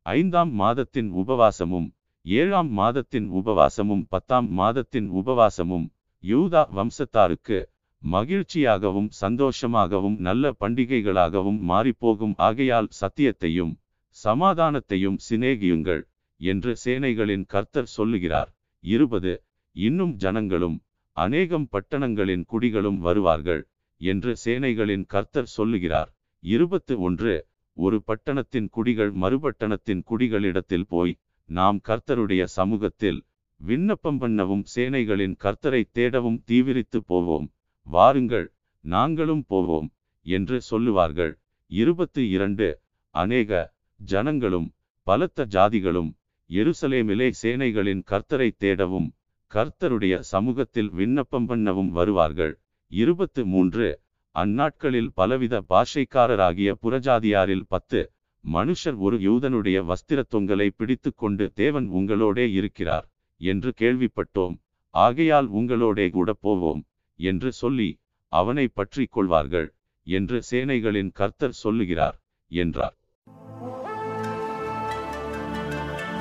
ஐந்தாம் மாதத்தின் உபவாசமும் ஏழாம் மாதத்தின் உபவாசமும் பத்தாம் மாதத்தின் உபவாசமும் யூதா வம்சத்தாருக்கு மகிழ்ச்சியாகவும் சந்தோஷமாகவும் நல்ல பண்டிகைகளாகவும் மாறிப்போகும். ஆகையால் சத்தியத்தையும் சமாதானத்தையும் சிநேகியுங்கள் என்று சேனைகளின் கர்த்தர் சொல்லுகிறார். இருபது இன்னும் ஜனங்களும் அநேகம் பட்டணங்களின் குடிகளும் வருவார்கள். என்று சேனைகளின் கர்த்தர் சொல்லுகிறார். இருபத்து ஒன்று ஒரு பட்டணத்தின் குடிகள் மறுபட்டணத்தின் குடிகளிடத்தில் போய் நாம் கர்த்தருடைய சமூகத்தில் விண்ணப்பம் பண்ணவும் சேனைகளின் கர்த்தரை தேடவும் தீவிரித்து போவோம். வாருங்கள் நாங்களும் போவோம் என்று சொல்லுவார்கள். இருபத்து இரண்டு அநேக ஜனங்களும் பலத்த ஜாதிகளும் எருசலேமிலே சேனைகளின் கர்த்தரை தேடவும் கர்த்தருடைய சமூகத்தில் விண்ணப்பம் பண்ணவும் வருவார்கள். இருபத்து மூன்று அந்நாட்களில் பலவித பாஷைக்காரராகிய புறஜாதியாரில் பத்து மனுஷர் ஒரு யூதனுடைய வஸ்திர தொங்கலை பிடித்து கொண்டு தேவன் உங்களோடே இருக்கிறார் என்று கேள்விப்பட்டோம் ஆகையால் உங்களோடே கூட போவோம் என்று சொல்லி அவனை பற்றி கொள்வார்கள் என்று சேனைகளின் கர்த்தர் சொல்லுகிறார் என்றார்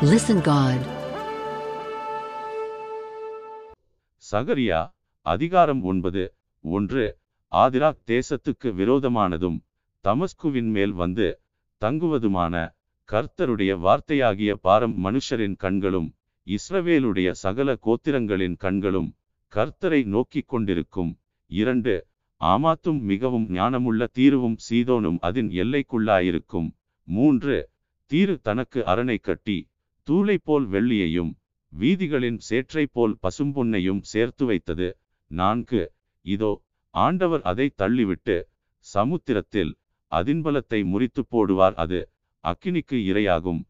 Listen God. சகரியா அதிகாரம் ஒன்பது ஒன்று ஆதிராக் தேசத்துக்கு விரோதமானதும் தமஸ்குவின் மேல் வந்து தங்குவதுமான கர்த்தருடைய வார்த்தையாகிய பாரம் மனுஷரின் கண்களும் இஸ்ரவேலுடைய சகல கோத்திரங்களின் கண்களும் கர்த்தரை நோக்கிக் கொண்டிருக்கும். இரண்டு ஆமாத்தும் மிகவும் ஞானமுள்ள தீருவும் சீதோனும் அதன் எல்லைக்குள்ளாயிருக்கும். மூன்று தீரு தனக்கு அரணை கட்டி தூளை போல் வெள்ளியையும் வீதிகளின் சேற்றை போல் பசும்பொன்னையும் சேர்த்து வைத்தது. நான்கு இதோ ஆண்டவர் அதை தள்ளிவிட்டு சமுத்திரத்தில் அதின்பலத்தை முறித்து போடுவார் அது அக்கினிக்கு இரையாகும்.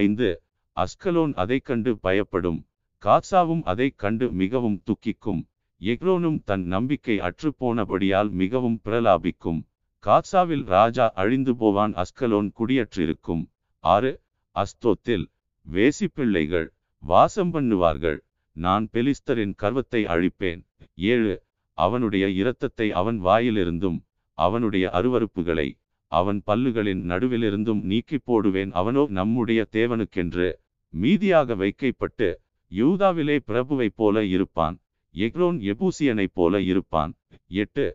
ஐந்து அஸ்கலோன் அதைக் கண்டு பயப்படும் காசாவும் அதைக் கண்டு மிகவும் துக்கிக்கும். எக்ரோனும் தன் நம்பிக்கை அற்றுப்போனபடியால் மிகவும் பிரலாபிக்கும். காசாவில் ராஜா அழிந்து போவான் அஸ்கலோன் குடியற்றிருக்கும். ஆறு அஸ்தோத்தில் வேசிப்பிள்ளைகள் வாசம் பண்ணுவார்கள். நான் பெலிஸ்தரின் கர்வத்தை அழிப்பேன். ஏழு அவனுடைய இரத்தத்தை அவன் வாயிலிருந்தும் அவனுடைய அருவருப்புகளை அவன் பல்லுகளின் நடுவிலிருந்தும் நீக்கி போடுவேன். அவனோ நம்முடைய தேவனுக்கென்று மீதியாக வைக்கப்பட்டு யூதாவிலே பிரபுவைப் போல இருப்பான். எக்ரோன் எபூசியனைப் போல இருப்பான். எட்டு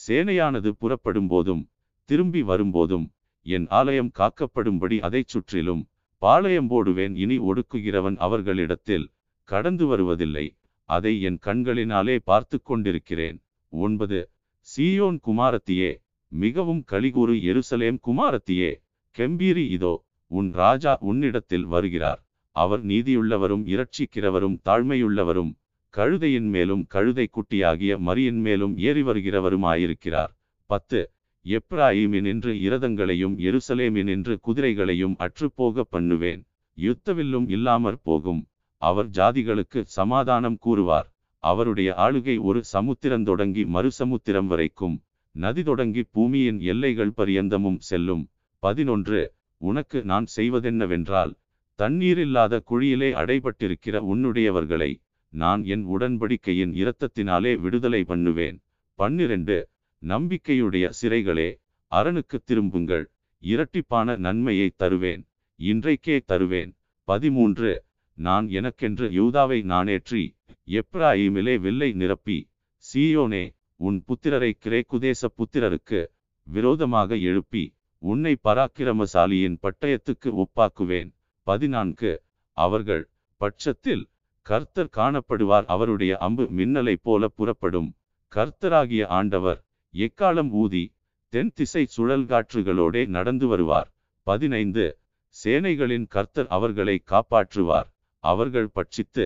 சேனையானது புறப்படும் போதும் திரும்பி வரும்போதும் என் ஆலயம் காக்கப்படும்படி அதைச் சுற்றிலும் பாளையம் போடுவேன். இனி ஒடுக்குகிறவன் அவர்களிடத்தில் கடந்து வருவதில்லை. அதை என் கண்களினாலே பார்த்து கொண்டிருக்கிறேன். ஒன்பது. சீயோன் குமாரத்தியே மிகவும் கலிகூறு எருசலேம் குமாரத்தியே கெம்பீரி இதோ உன் ராஜா உன்னிடத்தில் வருகிறார். அவர் நீதியுள்ளவரும் இரட்சிக்கிறவரும் தாழ்மையுள்ளவரும் கழுதையின் மேலும் கழுதை குட்டியாகிய மரியின் மேலும் ஏறி வருகிறவருமாயிருக்கிறார். பத்து. எப்ராயிமினின்று இரதங்களையும் எருசலேமினின்று குதிரைகளையும் அற்றுப்போக பண்ணுவேன். யுத்தவில்லும் இல்லாமற் போகும். அவர் ஜாதிகளுக்கு சமாதானம் கூறுவார். அவருடைய ஆளுகை ஒரு சமுத்திரம் தொடங்கி மறுசமுத்திரம் வரைக்கும் நதி தொடங்கி பூமியின் எல்லைகள் பரியந்தமும் செல்லும். பதினொன்று உனக்கு நான் செய்வதென்னவென்றால் தண்ணீரில்லாத குழியிலே அடைபட்டிருக்கிற உன்னுடையவர்களை நான் என் உடன்படிக்கையின் இரத்தத்தினாலே விடுதலை பண்ணுவேன். பன்னிரண்டு நம்பிக்கையுடைய சிறைகளே அரணுக்கு திரும்புங்கள். இரட்டிப்பான நன்மையை தருவேன். இன்றைக்கே தருவேன். பதிமூன்று நான் எனக்கென்று யூதாவை நானேற்றி எப்ராயிமிலே வில்லை நிரப்பி சீயோனே உன் புத்திரரை கிரேக்குதேச புத்திரருக்கு விரோதமாக எழுப்பி உன்னை பராக்கிரமசாலியின் பட்டயத்துக்கு ஒப்பாக்குவேன். பதினான்கு. அவர்கள் பட்சத்தில் கர்த்தர் காணப்படுவார் அவருடைய அம்பு மின்னலைப் போல புறப்படும். கர்த்தராகிய ஆண்டவர் எக்காலம் ஊதி தென் திசை சுழல்காற்றுகளோடே நடந்து வருவார். பதினைந்து. சேனைகளின் கர்த்தர் அவர்களை காப்பாற்றுவார். அவர்கள் பட்சித்து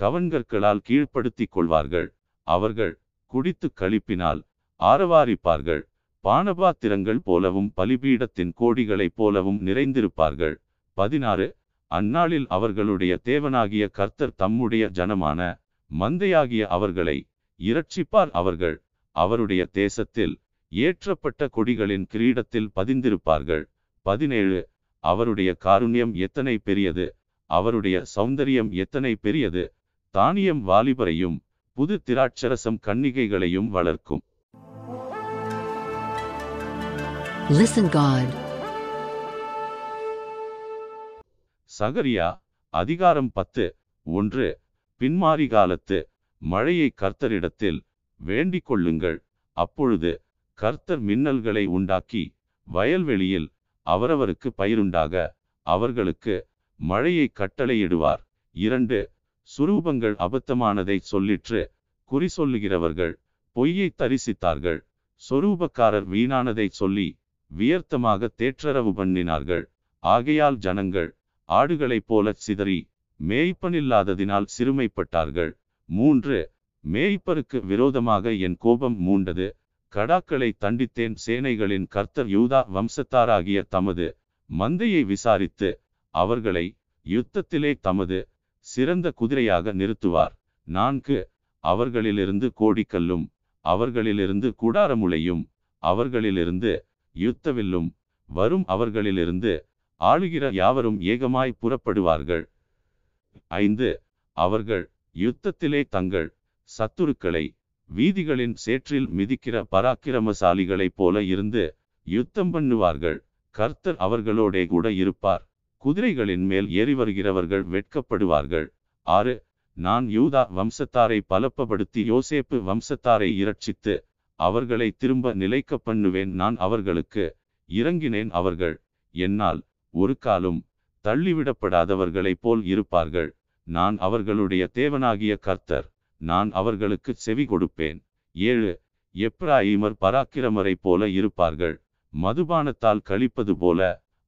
கவன்கற்களால் கீழ்ப்படுத்திக் கொள்வார்கள். அவர்கள் குடித்து கழிப்பினால் ஆரவாரிப்பார்கள். பானபாத்திரங்கள் போலவும் பலிபீடத்தின் கோடிகளைப் போலவும் நிறைந்திருப்பார்கள். பதினாறு. அந்நாளில் அவர்களுடைய தேவனாகிய கர்த்தர் தம்முடைய ஜனமான மந்தையாகிய அவர்களை இரட்சிப்பார் அவர்கள். அவருடைய தேசத்தில் ஏற்றப்பட்ட கொடிகளின் கிரீடத்தில் பதிந்திருப்பார்கள். பதினேழு. அவருடைய காருண்யம் எத்தனை பெரியது? அவருடைய சௌந்தரியம் எத்தனை பெரியது. தானியம் வாலிபரையும் புது திராட்சரசம் கன்னிகைகளையும் வளர்க்கும். Listen God. சகரியா அதிகாரம் பத்து ஒன்று பின்மாறி காலத்து மழையை கர்த்தரிடத்தில் வேண்டிக் கொள்ளுங்கள். அப்பொழுது கர்த்தர் மின்னல்களை உண்டாக்கி வயல்வெளியில் அவரவருக்கு பயிருண்டாக அவர்களுக்கு மழையை கட்டளையிடுவார். இரண்டு சுரூபங்கள் அபத்தமானதை சொல்லிற்று. குறி சொல்லுகிறவர்கள் பொய்யை தரிசித்தார்கள். சொரூபக்காரர் வீணானதை சொல்லி வியர்த்தமாக தேற்றரவு பண்ணினார்கள். ஆகையால் ஜனங்கள் ஆடுகளைப் போலச் சிதறி மேய்ப்பனில்லாததினால் சிறுமைப்பட்டார்கள். மூன்று மேய்ப்பருக்கு விரோதமாக என் கோபம் மூண்டது. கடாக்களை தண்டித்தேன். சேனைகளின் கர்த்தர் யூதா வம்சத்தாராகிய தமது மந்தையை விசாரித்து அவர்களை யுத்தத்திலே தமது சிறந்த குதிரையாக நிறுத்துவார். நான்கு அவர்களிலிருந்து கோடிக்கல்லும் அவர்களிலிருந்து கூடாரமுளையும் அவர்களிலிருந்து யுத்தவில்லும் வரும் அவர்களிலிருந்து ஆளுகிற யாவரும் ஏகமாய் புறப்படுவார்கள். ஐந்து அவர்கள் யுத்தத்திலே தங்கள் சத்துருக்களை வீதிகளின் சேற்றில் மிதிக்கிற பராக்கிரமசாலிகளைப் போல இருந்து யுத்தம் பண்ணுவார்கள். கர்த்தர் அவர்களோடே கூட இருப்பார். குதிரைகளின் மேல் ஏறி வருகிறவர்கள் வெட்கப்படுவார்கள். ஆறு நான் யூதா வம்சத்தாரை பலப்பப்படுத்தி யோசேப்பு வம்சத்தாரை இரட்சித்து அவர்களை திரும்ப நிலைக்க பண்ணுவேன். நான் அவர்களுக்கு இறங்கினேன் அவர்கள் என்னால் ஒரு காலும் தள்ளிவிடப்படாதவர்களைப் போல் இருப்பார்கள். நான் அவர்களுடைய தேவனாகிய கர்த்தர். நான் அவர்களுக்கு செவி கொடுப்பேன். ஏழு எப்ராயிமர் பராக்கிரமரைப் போல இருப்பார்கள். மதுபானத்தால் கழிப்பது போல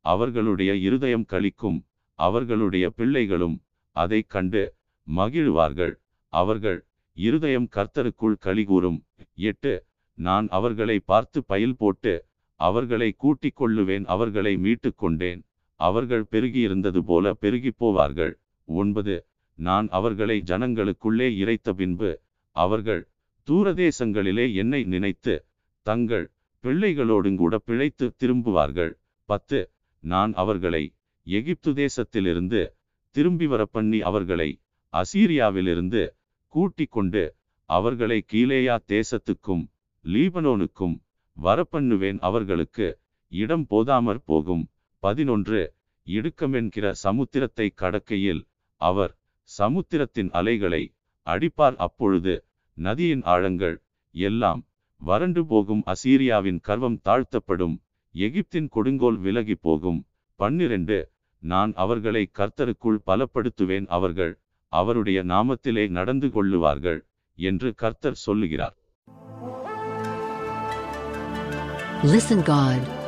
அவர்களுடைய இருதயம் கழிக்கும் அவர்களுடைய பிள்ளைகளும் அதைக் கண்டு மகிழ்வார்கள். அவர்கள் இருதயம் கர்த்தருக்குள் கலிகூறும் எட்டு நான் அவர்களை பார்த்து பயில் போட்டு அவர்களை கூட்டிக் கொள்ளுவேன் அவர்களை மீட்டுக் கொண்டேன். அவர்கள் பெருகியிருந்தது போல பெருகிப் போவார்கள். ஒன்பது நான் அவர்களை ஜனங்களுக்குள்ளே இறைத்த பின்பு அவர்கள் தூரதேசங்களிலே என்னை நினைத்து தங்கள் பிள்ளைகளோடுங்கூட பிழைத்து திரும்புவார்கள். பத்து நான் அவர்களை எகிப்து தேசத்திலிருந்து திரும்பி வரப்பண்ணி அவர்களை அசீரியாவிலிருந்து கூட்டிக் கொண்டு அவர்களை கீழேயா தேசத்துக்கும் லீபனோனுக்கும் வரப்பண்ணுவேன். அவர்களுக்கு இடம் போதாமற் போகும். பதினொன்று இடுக்கமென்கிற சமுத்திரத்தை கடக்கையில் அவர் சமுத்திரத்தின் அலைகளை அடிப்பார். அப்பொழுது நதியின் ஆழங்கள் எல்லாம் வறண்டு போகும். அசீரியாவின் கர்வம் தாழ்த்தப்படும். எகிப்தின் கொடுங்கோல் விலகி போகும். பன்னிரண்டு நான் அவர்களை கர்த்தருக்குள் பலப்படுத்துவேன் அவர்கள் அவருடைய நாமத்திலே நடந்து கொள்ளுவார்கள் என்று கர்த்தர் சொல்லுகிறார். Listen God.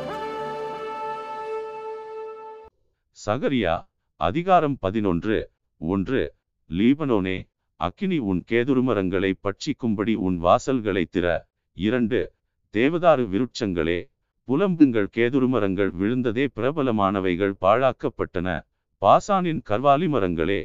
சகரியா அதிகாரம் பதினொன்று ஒன்று லீபனோனே அக்கினி உன் கேதுருமரங்களை பட்சிக்கும்படி உன் வாசல்களை திற. இரண்டு தேவதாரு விருட்சங்களே புலம்புங்கள் கேதுருமரங்கள் விழுந்ததே பிரபலமானவைகள் பாழாக்கப்பட்டன. பாசானின் கர்வாலி மரங்களே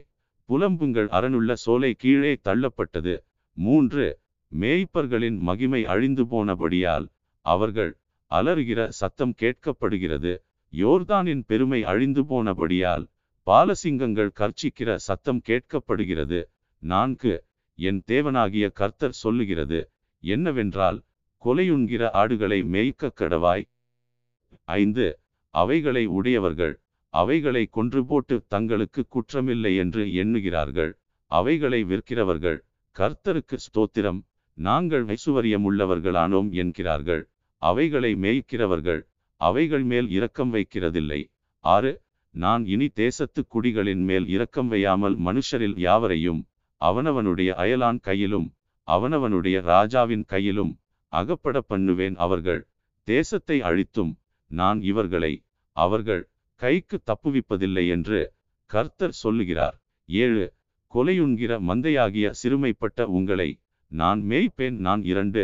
புலம்புங்கள் அரணுள்ள சோலை கீழே தள்ளப்பட்டது. மூன்று மேய்ப்பர்களின் மகிமை அழிந்து போனபடியால் அவர்கள் அலறுகிற சத்தம் கேட்கப்படுகிறது. யோர்தானின் பெருமை அழிந்து போனபடியால் பாலசிங்கங்கள் கர்ச்சிக்கிற சத்தம் கேட்கப்படுகிறது. நான்கு என் தேவனாகிய கர்த்தர் சொல்லுகிறது என்னவென்றால் கொலையுண்கிற ஆடுகளை மேய்க்க கடவாய். ஐந்து அவைகளை உடையவர்கள். அவைகளை கொன்று போட்டு தங்களுக்கு குற்றமில்லை என்று எண்ணுகிறார்கள். அவைகளை விற்கிறவர்கள். கர்த்தருக்கு ஸ்தோத்திரம். நாங்கள் ஐசுவரியமுள்ளவர்களானோம் என்கிறார்கள். அவைகளை மேய்க்கிறவர்கள். அவைகள் மேல் இரக்கம் வைக்கிறதில்லை. ஆறு நான் இனி தேசத்து குடிகளின் மேல் இரக்கம் வையாமல் மனுஷரில் யாவரையும் அவனவனுடைய அயலான் கையிலும் அவனவனுடைய ராஜாவின் கையிலும் அகப்பட பண்ணுவேன் அவர்கள் தேசத்தை அழித்தும் நான் இவர்களை அவர்கள் கைக்கு தப்புவிப்பதில்லை என்று கர்த்தர் சொல்லுகிறார். ஏழு கொலையுண்கிற மந்தையாகிய சிறுமைப்பட்ட உங்களை நான் மேய்ப்பேன். நான் இரண்டு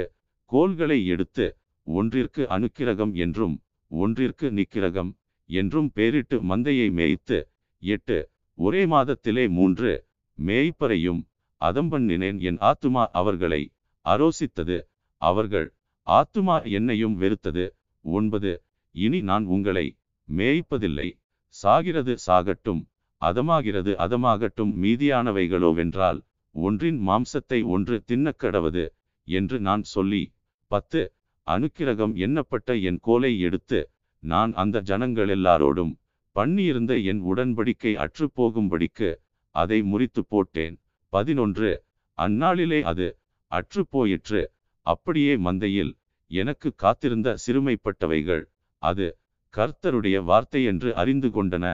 கோல்களை எடுத்து ஒன்றிற்கு அணுக்கிரகம் என்றும் ஒன்றிற்கு நிக்கிரகம் என்றும் பேரிட்டு மந்தையை மேய்த்து எட்டு ஒரே மாதத்திலே மூன்று மேய்ப்பரையும் அதம்பண்ணினேன். என் ஆத்துமா அவர்களை அரோசித்தது. அவர்கள் ஆத்துமா என்னையும் வெறுத்தது. ஒன்பது இனி நான் உங்களை மேய்ப்பதில்லை. சாகிறது சாகட்டும் அதமாகிறது அதமாகட்டும் மீதியானவைகளோவென்றால் ஒன்றின் மாம்சத்தை ஒன்று தின்னக்கடவது என்று நான் சொல்லி பத்து அனுக்கிரகம் எண்ணப்பட்ட என் கோலை எடுத்து நான் அந்த ஜனங்கள் எல்லாரோடும் பண்ணியிருந்த என் உடன்படிக்கை அற்றுப்போகும்படிக்கு அதை முறித்து போட்டேன். பதினொன்று அந்நாளிலே அது அற்றுப்போயிற்று அப்படியே மந்தையில் எனக்கு காத்திருந்த சிறுமைப்பட்டவைகள் அது கர்த்தருடைய வார்த்தை என்று அறிந்து கொண்டன.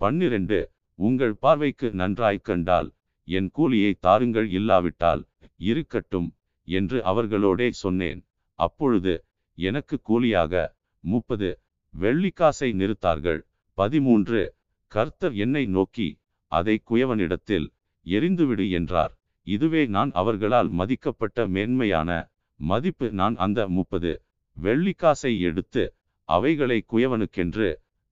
பன்னிரண்டு உங்கள் பார்வைக்கு நன்றாய்க் கண்டால் என் கூலியை தாருங்கள் இல்லாவிட்டால் இருக்கட்டும் என்று அவர்களோடே சொன்னேன். அப்பொழுது எனக்கு கூலியாக முப்பது வெள்ளிக்காசை நிறுத்தார்கள். பதிமூன்று கர்த்தர் என்னை நோக்கி அதை குயவனிடத்தில் எரிந்துவிடு என்றார். இதுவே நான் அவர்களால் மதிக்கப்பட்ட மேன்மையான மதிப்பு நான் அந்த முப்பது. வெள்ளிக்காசை எடுத்து அவைகளை குயவனுக்கென்று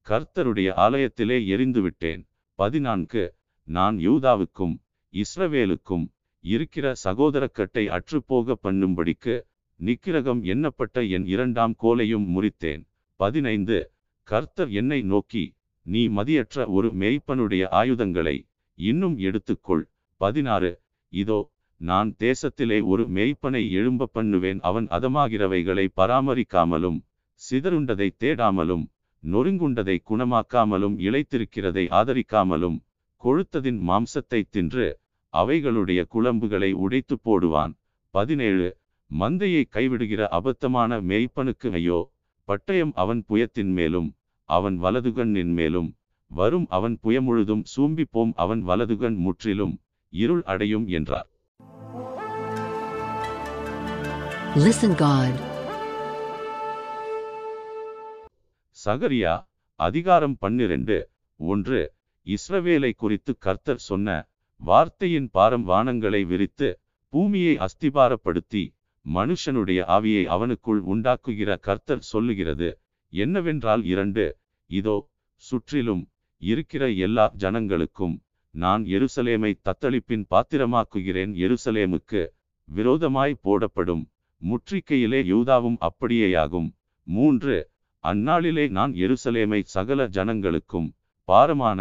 கர்த்தருடைய ஆலயத்திலே எரிந்துவிட்டேன் பதினான்கு. நான் யூதாவுக்கும் இஸ்ரவேலுக்கும் இருக்கிற சகோதரக்கட்டை அற்றுப்போக பண்ணும்படிக்கு நிக்கிரகம் எண்ணப்பட்ட என் இரண்டாம் கோலையும் முறித்தேன். பதினைந்து. கர்த்தர் என்னை நோக்கி நீ மதியற்ற ஒரு மேய்ப்பனுடைய ஆயுதங்களை இன்னும் எடுத்துக்கொள். பதினாறு. இதோ நான் தேசத்திலே ஒரு மேய்ப்பனை எழும்ப பண்ணுவேன் அவன் அதமாகிறவைகளை பராமரிக்காமலும் சிதறுண்டதை தேடாமலும் நொறுங்குண்டதை குணமாக்காமலும் இழைத்திருக்கிறதை ஆதரிக்காமலும் கொழுத்ததின் மாம்சத்தை தின்று அவைகளுடைய குழம்புகளை உடைத்து போடுவான். பதினேழு. மந்தையை கைவிடுகிற அபத்தமான மேய்ப்பனுக்கு ஐயோ பட்டயம் அவன் புயத்தின் மேலும் அவன் வலதுகண்ணின் மேலும் வரும் அவன் புயமுழுதும் சூம்பிப்போம் அவன் வலதுகண் முற்றிலும் இருள் அடையும் என்றார். Listen God. சகரியா அதிகாரம் பன்னிரண்டு ஒன்று. இஸ்ரவேலை குறித்து கர்த்தர் சொன்ன வார்த்தையின் பாரம் வானங்களை விரித்து பூமியை அஸ்திபாரப்படுத்தி மனுஷனுடைய ஆவியை அவனுக்குள் உண்டாக்குகிற கர்த்தர் சொல்லுகிறது. என்னவென்றால் இரண்டு இதோ சுற்றிலும் இருக்கிற எல்லா ஜனங்களுக்கும் நான் எருசலேமை தத்தளிப்பின் பாத்திரமாக்குகிறேன். எருசலேமுக்கு விரோதமாய் போடப்படும் முற்றிக்கையிலே யூதாவும் அப்படியேயாகும். மூன்று அந்நாளிலே நான் எருசலேமை சகல ஜனங்களுக்கும் பாரமான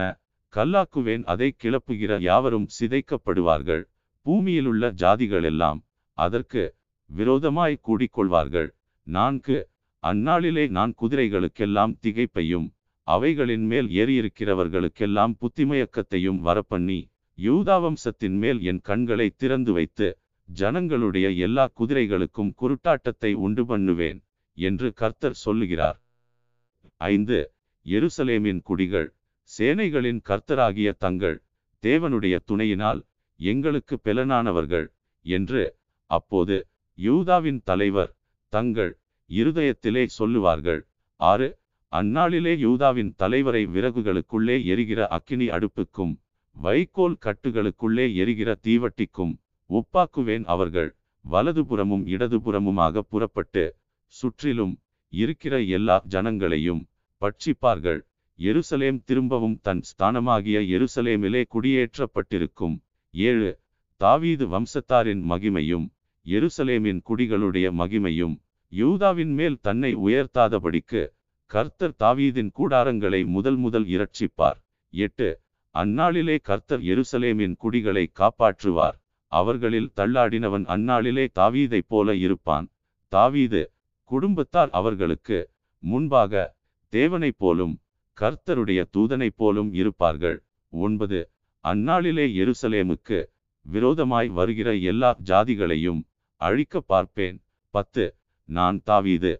கல்லாக்குவேன் அதை கிளப்புகிற யாவரும் சிதைக்கப்படுவார்கள். பூமியிலுள்ள ஜாதிகளெல்லாம் அதற்கு விரோதமாய் கூடிக்கொள்வார்கள். நான்கு அந்நாளிலே நான் குதிரைகளுக்கெல்லாம் திகைப்பையும் அவைகளின் மேல் ஏறியிருக்கிறவர்களுக்கெல்லாம் புத்திமயக்கத்தையும் வரப்பண்ணி யூதாவம்சத்தின் மேல் என் கண்களை திறந்து வைத்து ஜனங்களுடைய எல்லா குதிரைகளுக்கும் குருட்டாட்டத்தை உண்டு பண்ணுவேன் என்று கர்த்தர் சொல்லுகிறார். ஐந்து எருசலேமின் குடிகள் சேனைகளின் கர்த்தராகிய தங்கள் தேவனுடைய துணையினால் எங்களுக்கு பெலனானவர்கள் என்று அப்போது யூதாவின் தலைவர் தங்கள் இருதயத்திலே சொல்லுவார்கள். ஆறு அந்நாளிலே யூதாவின் தலைவரை விறகுகளுக்குள்ளே எரிகிற அக்கினி அடுப்புக்கும் வைக்கோல் கட்டுகளுக்குள்ளே எரிகிற தீவட்டிக்கும் ஒப்பாக்குவேன் அவர்கள். வலதுபுறமும் இடதுபுறமுமாக புறப்பட்டு சுற்றிலும் இருக்கிற எல்லா ஜனங்களையும் பட்சிப்பார்கள். எருசலேம் திரும்பவும் தன் ஸ்தானமாகிய எருசலேமிலே குடியேற்றப்பட்டிருக்கும் ஏழு தாவீது வம்சத்தாரின் மகிமையும் எருசலேமின் குடிகளுடைய மகிமையும் யூதாவின் மேல் தன்னை உயர்த்தாதபடிக்கு கர்த்தர் தாவீதின் கூடாரங்களை முதல் முதல் இரட்சிப்பார். எட்டு அந்நாளிலே கர்த்தர் எருசலேமின் குடிகளை காப்பாற்றுவார். அவர்களில் தள்ளாடினவன் அந்நாளிலே தாவீதைப் போல இருப்பான். தாவீது குடும்பத்தார் அவர்களுக்கு முன்பாக தேவனைப் போலும் கர்த்தருடைய தூதனைப் போலும் இருப்பார்கள். ஒன்பது அந்நாளிலே எருசலேமுக்கு விரோதமாய் வருகிற எல்லா ஜாதிகளையும் அழிக்க பார்ப்பேன். பத்து நான் தாவீது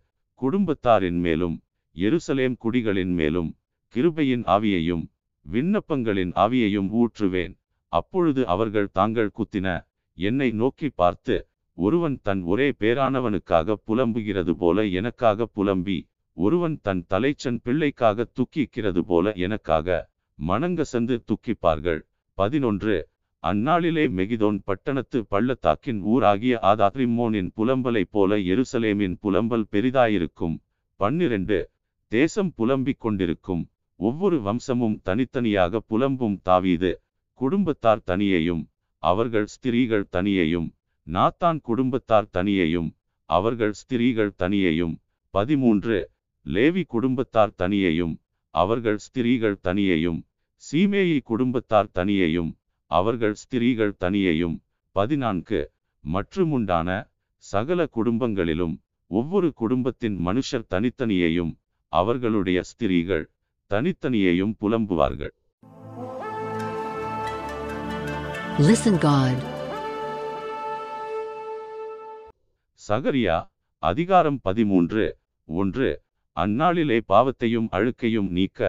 குடும்பத்தாரின் மேலும் எருசலேம் குடிகளின் மேலும் கிருபையின் ஆவியையும் விண்ணப்பங்களின் ஆவியையும் ஊற்றுவேன். அப்பொழுது அவர்கள் தாங்கள் குத்தின என்னை நோக்கி பார்த்து ஒருவன் தன் ஒரே பேரானவனுக்காக புலம்புகிறது போல எனக்காக புலம்பி ஒருவன் தன் தலைச்சன் பிள்ளைக்காக துக்கிக்கிறது போல எனக்காக மனங்கசந்து துக்கிப்பார்கள். பதினொன்று. அந்நாளிலே மெகிதோன் பட்டணத்து பள்ளத்தாக்கின் ஊராகிய ஆதாத்ரிமோனின் புலம்பலைப் போல எருசலேமின் புலம்பல் பெரிதாயிருக்கும். பன்னிரண்டு. தேசம் புலம்பிக் கொண்டிருக்கும். ஒவ்வொரு வம்சமும் தனித்தனியாக புலம்பும் தாவீது. குடும்பத்தார் தனியையும் அவர்கள் ஸ்திரீகள் தனியையும் நாத்தான் குடும்பத்தார் தனியையும் அவர்கள் ஸ்திரீகள் தனியையும். பதிமூன்று. லேவி குடும்பத்தார் தனியையும் அவர்கள் ஸ்திரீகள் தனியையும். சீமேயி குடும்பத்தார் தனியையும் அவர்கள் ஸ்திரீகள் தனியையும். பதினான்கு. மற்றுமுண்டான சகல குடும்பங்களிலும் ஒவ்வொரு குடும்பத்தின் மனுஷர் தனித்தனியையும் அவர்களுடைய ஸ்திரீகள் தனித்தனியையும் புலம்புவார்கள். Listen God. சகரியா அதிகாரம் பதிமூன்று ஒன்று அந்நாளிலே பாவத்தையும் அழுக்கையும் நீக்க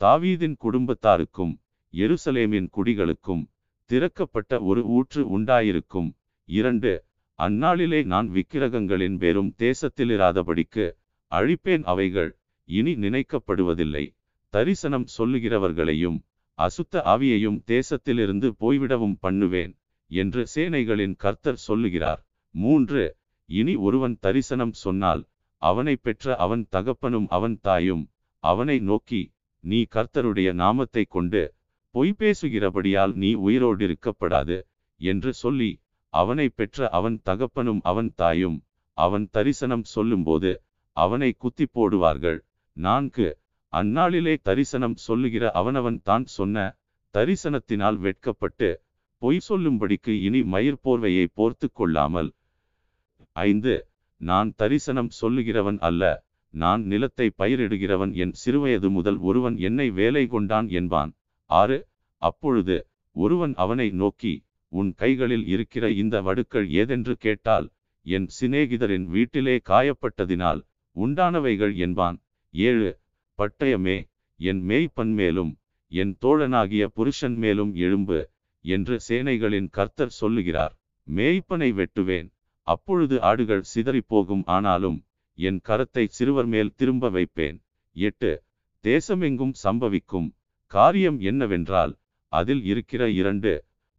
தாவீதின் குடும்பத்தாருக்கும் எருசலேமின் குடிகளுக்கும் திறக்கப்பட்ட ஒரு ஊற்று உண்டாயிருக்கும் இரண்டு அந்நாளிலே நான் விக்கிரகங்களின் பேரும் தேசத்திலிராதபடிக்கு அழிப்பேன் அவைகள் இனி நினைக்கப்படுவதில்லை தரிசனம் சொல்லுகிறவர்களையும் அசுத்த ஆவியையும் தேசத்திலிருந்து போய்விடவும் பண்ணுவேன் என்று சேனைகளின் கர்த்தர் சொல்லுகிறார். மூன்று இனி ஒருவன் தரிசனம் சொன்னால் அவனை பெற்ற அவன் தகப்பனும் அவன் தாயும் அவனை நோக்கி நீ கர்த்தருடைய நாமத்தை கொண்டு பொய் பேசுகிறபடியால் நீ உயிரோடிருக்கப்படாது என்று சொல்லி அவனை பெற்ற அவன் தகப்பனும் அவன் தாயும் அவன் தரிசனம் சொல்லும்போது அவனை குத்தி போடுவார்கள். நான்கு அந்நாளிலே தரிசனம் சொல்லுகிற அவனவன் தான் சொன்ன தரிசனத்தினால் வெட்கப்பட்டு பொய் சொல்லும்படிக்கு இனி மயிர் போர்வையை போர்த்து கொள்ளாமல். ஐந்து நான் தரிசனம் சொல்லுகிறவன் அல்ல நான் நிலத்தை பயிரிடுகிறவன் என் சிறுவயது முதல் ஒருவன் என்னை வேலை கொண்டான் என்பான். ஆறு அப்பொழுது ஒருவன் அவனை நோக்கி உன் கைகளில் இருக்கிற இந்த வடுக்கள் ஏதென்று கேட்டால் என் சிநேகிதரின் வீட்டிலே காயப்பட்டதினால் உண்டானவைகள் என்பான். ஏழு பட்டயமே என் மேய்ப்பன் மேலும் என் தோழனாகிய புருஷன் மேலும் எழும்பு என்று சேனைகளின் கர்த்தர் சொல்லுகிறார். மேய்ப்பனை வெட்டுவேன் அப்பொழுது ஆடுகள் சிதறிப்போகும் ஆனாலும் என் கரத்தை சிறுவர் மேல் திரும்ப வைப்பேன். எட்டு தேசமெங்கும் சம்பவிக்கும் காரியம் என்னவென்றால் அதில் இருக்கிற இரண்டு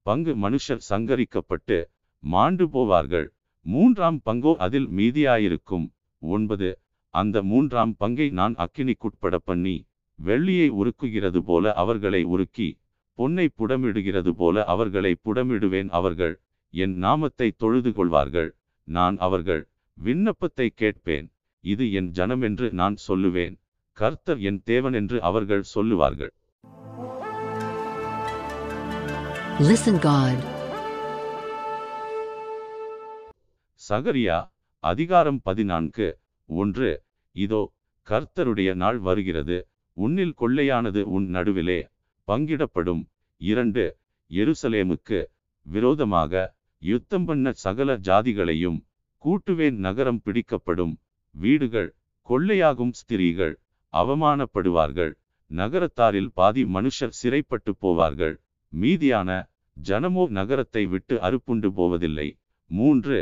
பங்கு மனுஷர் சங்கரிக்கப்பட்டு மாண்டு போவார்கள். மூன்றாம் பங்கோ அதில் மீதியாயிருக்கும். ஒன்பது அந்த மூன்றாம் பங்கை நான் அக்கினிக்குட்பட பண்ணி வெள்ளியை உருக்குகிறது போல அவர்களை உருக்கி பொன்னை புடமிடுகிறது போல அவர்களை புடமிடுவேன் அவர்கள் என் நாமத்தை தொழுது கொள்வார்கள் நான் அவர்கள் விண்ணப்பத்தை கேட்பேன் இது என் ஜனமென்று நான் சொல்லுவேன் கர்த்தர் என் தேவன் என்று அவர்கள் சொல்லுவார்கள் Listen God. சகரியா அதிகாரம் பதினான்கு ஒன்று இதோ கர்த்தருடைய நாள் வருகிறது. உன்னில் கொள்ளையானது உன் நடுவிலே பங்கிடப்படும். இரண்டு எருசலேமுக்கு விரோதமாக யுத்தம் பண்ண சகல ஜாதிகளையும் கூட்டுவேன் நகரம் பிடிக்கப்படும். வீடுகள் கொள்ளையாகும் ஸ்திரீகள் அவமானப்படுவார்கள். நகரத்தாரில் பாதி மனுஷர் சிறைப்பட்டு போவார்கள். மீதியான ஜனமோ நகரத்தை விட்டு அறுப்புண்டு போவதில்லை. மூன்று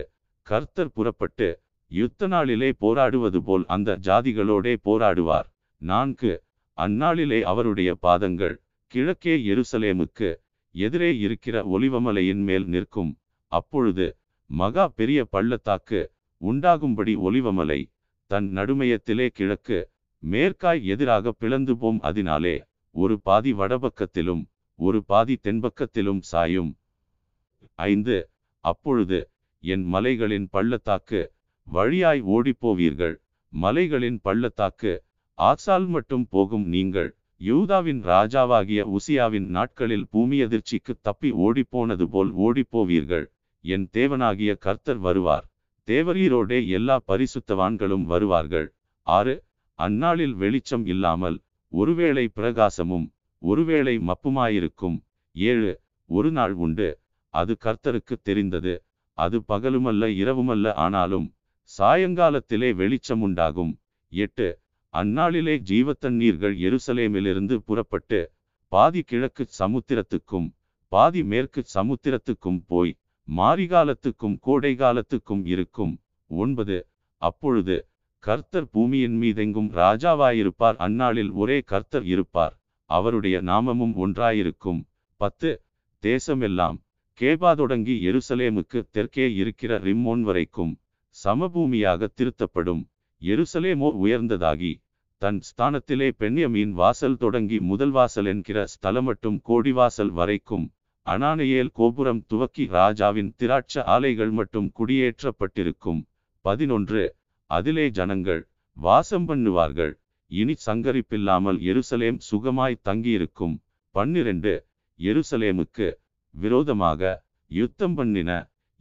கர்த்தர் புறப்பட்டு யுத்த நாளிலே போராடுவது போல் அந்த ஜாதிகளோடே போராடுவார். நான்கு அந்நாளிலே அவருடைய பாதங்கள் கிழக்கே எருசலேமுக்கு எதிரே இருக்கிற ஒலிவமலையின் மேல் நிற்கும். அப்பொழுது மகா பெரிய பள்ளத்தாக்கு உண்டாகும்படி ஒலிவமலை தன் நடுமையத்திலே கிழக்கு மேற்காய் எதிராக பிளந்து போம். அதனாலே ஒரு பாதி வடபக்கத்திலும் ஒரு பாதி தென்பக்கத்திலும் சாயும். ஐந்து அப்பொழுது என் மலைகளின் பள்ளத்தாக்கு வழியாய் ஓடிப்போவீர்கள். மலைகளின் பள்ளத்தாக்கு ஆசால் மட்டும் போகும் நீங்கள். யூதாவின் ராஜாவாகிய உசியாவின் நாட்களில் பூமி அதிர்ச்சிக்கு தப்பி ஓடிப்போனது போல் ஓடிப்போவீர்கள். என் தேவனாகிய கர்த்தர் வருவார். தேவரீரோடே எல்லா பரிசுத்தவான்களும் வருவார்கள். ஆறு அந்நாளில் வெளிச்சம் இல்லாமல் ஒருவேளை பிரகாசமும் ஒருவேளை மப்புமாயிருக்கும். ஏழு ஒரு நாள் உண்டு. அது கர்த்தருக்கு தெரிந்தது. அது பகலுமல்ல இரவுமல்ல ஆனாலும் சாயங்காலத்திலே வெளிச்சம் உண்டாகும் எட்டு அந்நாளிலே ஜீவத்தண்ணீர்கள் எருசலேமிலிருந்து புறப்பட்டு பாதி கிழக்கு சமுத்திரத்துக்கும் பாதி மேற்கு சமுத்திரத்துக்கும் போய் மாரிகாலத்துக்கும் கோடைகாலத்துக்கும் இருக்கும். ஒன்பது அப்பொழுது கர்த்தர் பூமியின் மீதெங்கும் ராஜாவாயிருப்பார். அந்நாளில் ஒரே கர்த்தர் இருப்பார். அவருடைய நாமமும் ஒன்றாயிருக்கும். பத்து தேசமெல்லாம் கேபா தொடங்கி எருசலேமுக்கு தெற்கே இருக்கிற ரிம்மோன் வரைக்கும். சமபூமியாக திருத்தப்படும். எருசலேமோ உயர்ந்ததாகி தன் ஸ்தானத்திலே பெண்யமீன் வாசல் தொடங்கி முதல் வாசல் என்கிற ஸ்தலமட்டும் கோடிவாசல் வரைக்கும் அனானையேல் கோபுரம் துவக்கி ராஜாவின் திராட்ச ஆலைகள் மட்டும் குடியேற்றப்பட்டிருக்கும். பதினொன்று. அதிலே ஜனங்கள் வாசம் பண்ணுவார்கள். இனி சங்கரிப்பில்லாமல் எருசலேம் சுகமாய் தங்கியிருக்கும். பன்னிரண்டு. எருசலேமுக்கு விரோதமாக யுத்தம் பண்ணின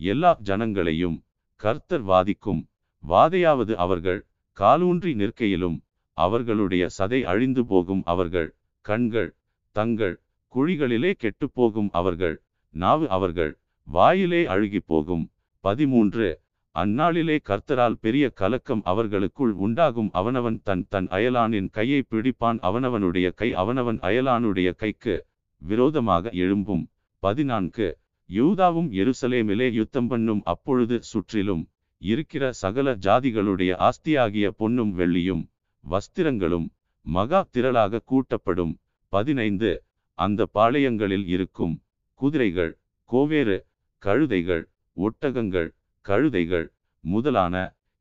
எல்லா ஜனங்களையும் கர்த்தர் வாதிக்கும். வாதையாவது அவர்கள் காலூன்றி நிற்கையிலும் அவர்களுடைய சதை அழிந்து போகும் அவர்கள் கண்கள் தங்கள் குழிகளிலே கெட்டுப்போகும் அவர்கள் நாவு அவர்கள் வாயிலே அழுகி போகும். பதிமூன்று அந்நாளிலே கர்த்தரால் பெரிய கலக்கம் அவர்களுக்குள் உண்டாகும். அவனவன் தன் தன் அயலானின் கையை பிடிப்பான். அவனவனுடைய கை அவனவன் அயலானுடைய கைக்கு விரோதமாக எழும்பும். பதினான்கு யூதாவும் எருசலேமிலே யுத்தம் பண்ணும் அப்பொழுது சுற்றிலும் இருக்கிற சகல ஜாதிகளுடைய ஆஸ்தியாகிய பொன்னும் வெள்ளியும் வஸ்திரங்களும் மகா திரளாக கூட்டப்படும். பதினைந்து. அந்த பாளையங்களில் இருக்கும் குதிரைகள் கோவேறு கழுதைகள் ஒட்டகங்கள் கழுதைகள் முதலான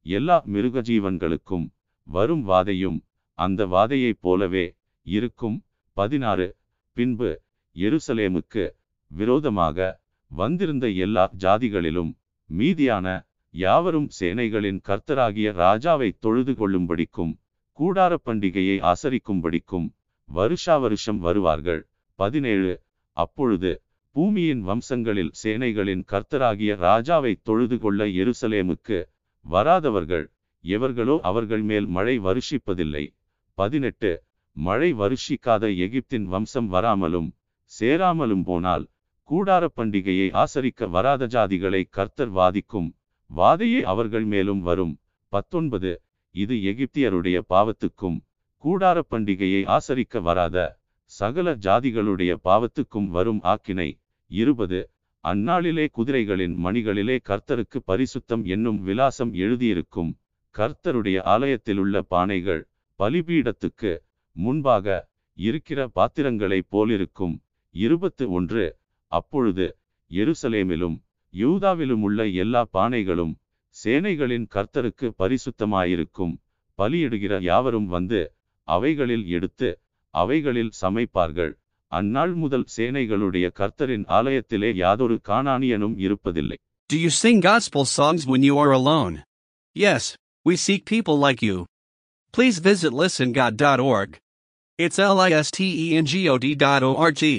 எல்லா மிருகஜீவன்களுக்கும் வரும் வாதையும் அந்த வாதையைப் போலவே இருக்கும். பதினாறு. பின்பு எருசலேமுக்கு விரோதமாக வந்திருந்த எல்லா ஜாதிகளிலும் மீதியான யாவரும் சேனைகளின் கர்த்தராகிய ராஜாவை தொழுது கொள்ளும்படிக்கும் கூடார பண்டிகையை ஆசரிக்கும்படிக்கும் வருஷா வருஷம் வருவார்கள். பதினேழு. அப்பொழுது பூமியின் வம்சங்களில் சேனைகளின் கர்த்தராகிய ராஜாவை தொழுது கொள்ள எருசலேமுக்கு வராதவர்கள் எவர்களோ அவர்கள் மேல் மழை வருஷிப்பதில்லை. பதினெட்டு. மழை வருஷிக்காத எகிப்தின் வம்சம் வராமலும் சேராமலும் போனால் கூடார பண்டிகையை ஆசரிக்க வராத ஜாதிகளை கர்த்தர் வாதிக்கும் வாதையே அவர்கள் மேலும் வரும். பத்தொன்பது. இது எகிப்தியருடைய பாவத்துக்கும் கூடார பண்டிகையை ஆசரிக்க வராத சகல ஜாதிகளுடைய பாவத்துக்கும் வரும் ஆக்கினை. இருபது. அந்நாளிலே குதிரைகளின் மணிகளிலே கர்த்தருக்கு பரிசுத்தம் என்னும் விலாசம் எழுதியிருக்கும் கர்த்தருடைய ஆலயத்திலுள்ள பானைகள் பலிபீடத்துக்கு முன்பாக இருக்கிற பாத்திரங்களைப் போலிருக்கும். இருபத்து ஒன்று. அப்பொழுது எருசலேமிலும் யூதாவிலும் உள்ள எல்லா பானைகளும் சேனைகளின் கர்த்தருக்கு பரிசுத்தமாயிருக்கும் பலியிடுகிற யாவரும் வந்து அவைகளில் எடுத்து அவைகளில் சமைப்பார்கள் அந்நாள் முதல் சேனைகளுடைய கர்த்தரின் ஆலயத்திலே யாதொரு காணானியனும் இருப்பதில்லை Do you sing gospel songs when you are alone? Yes, we seek people like you. Please visit listengod.org. It's L I S T E N G O D dot O R G.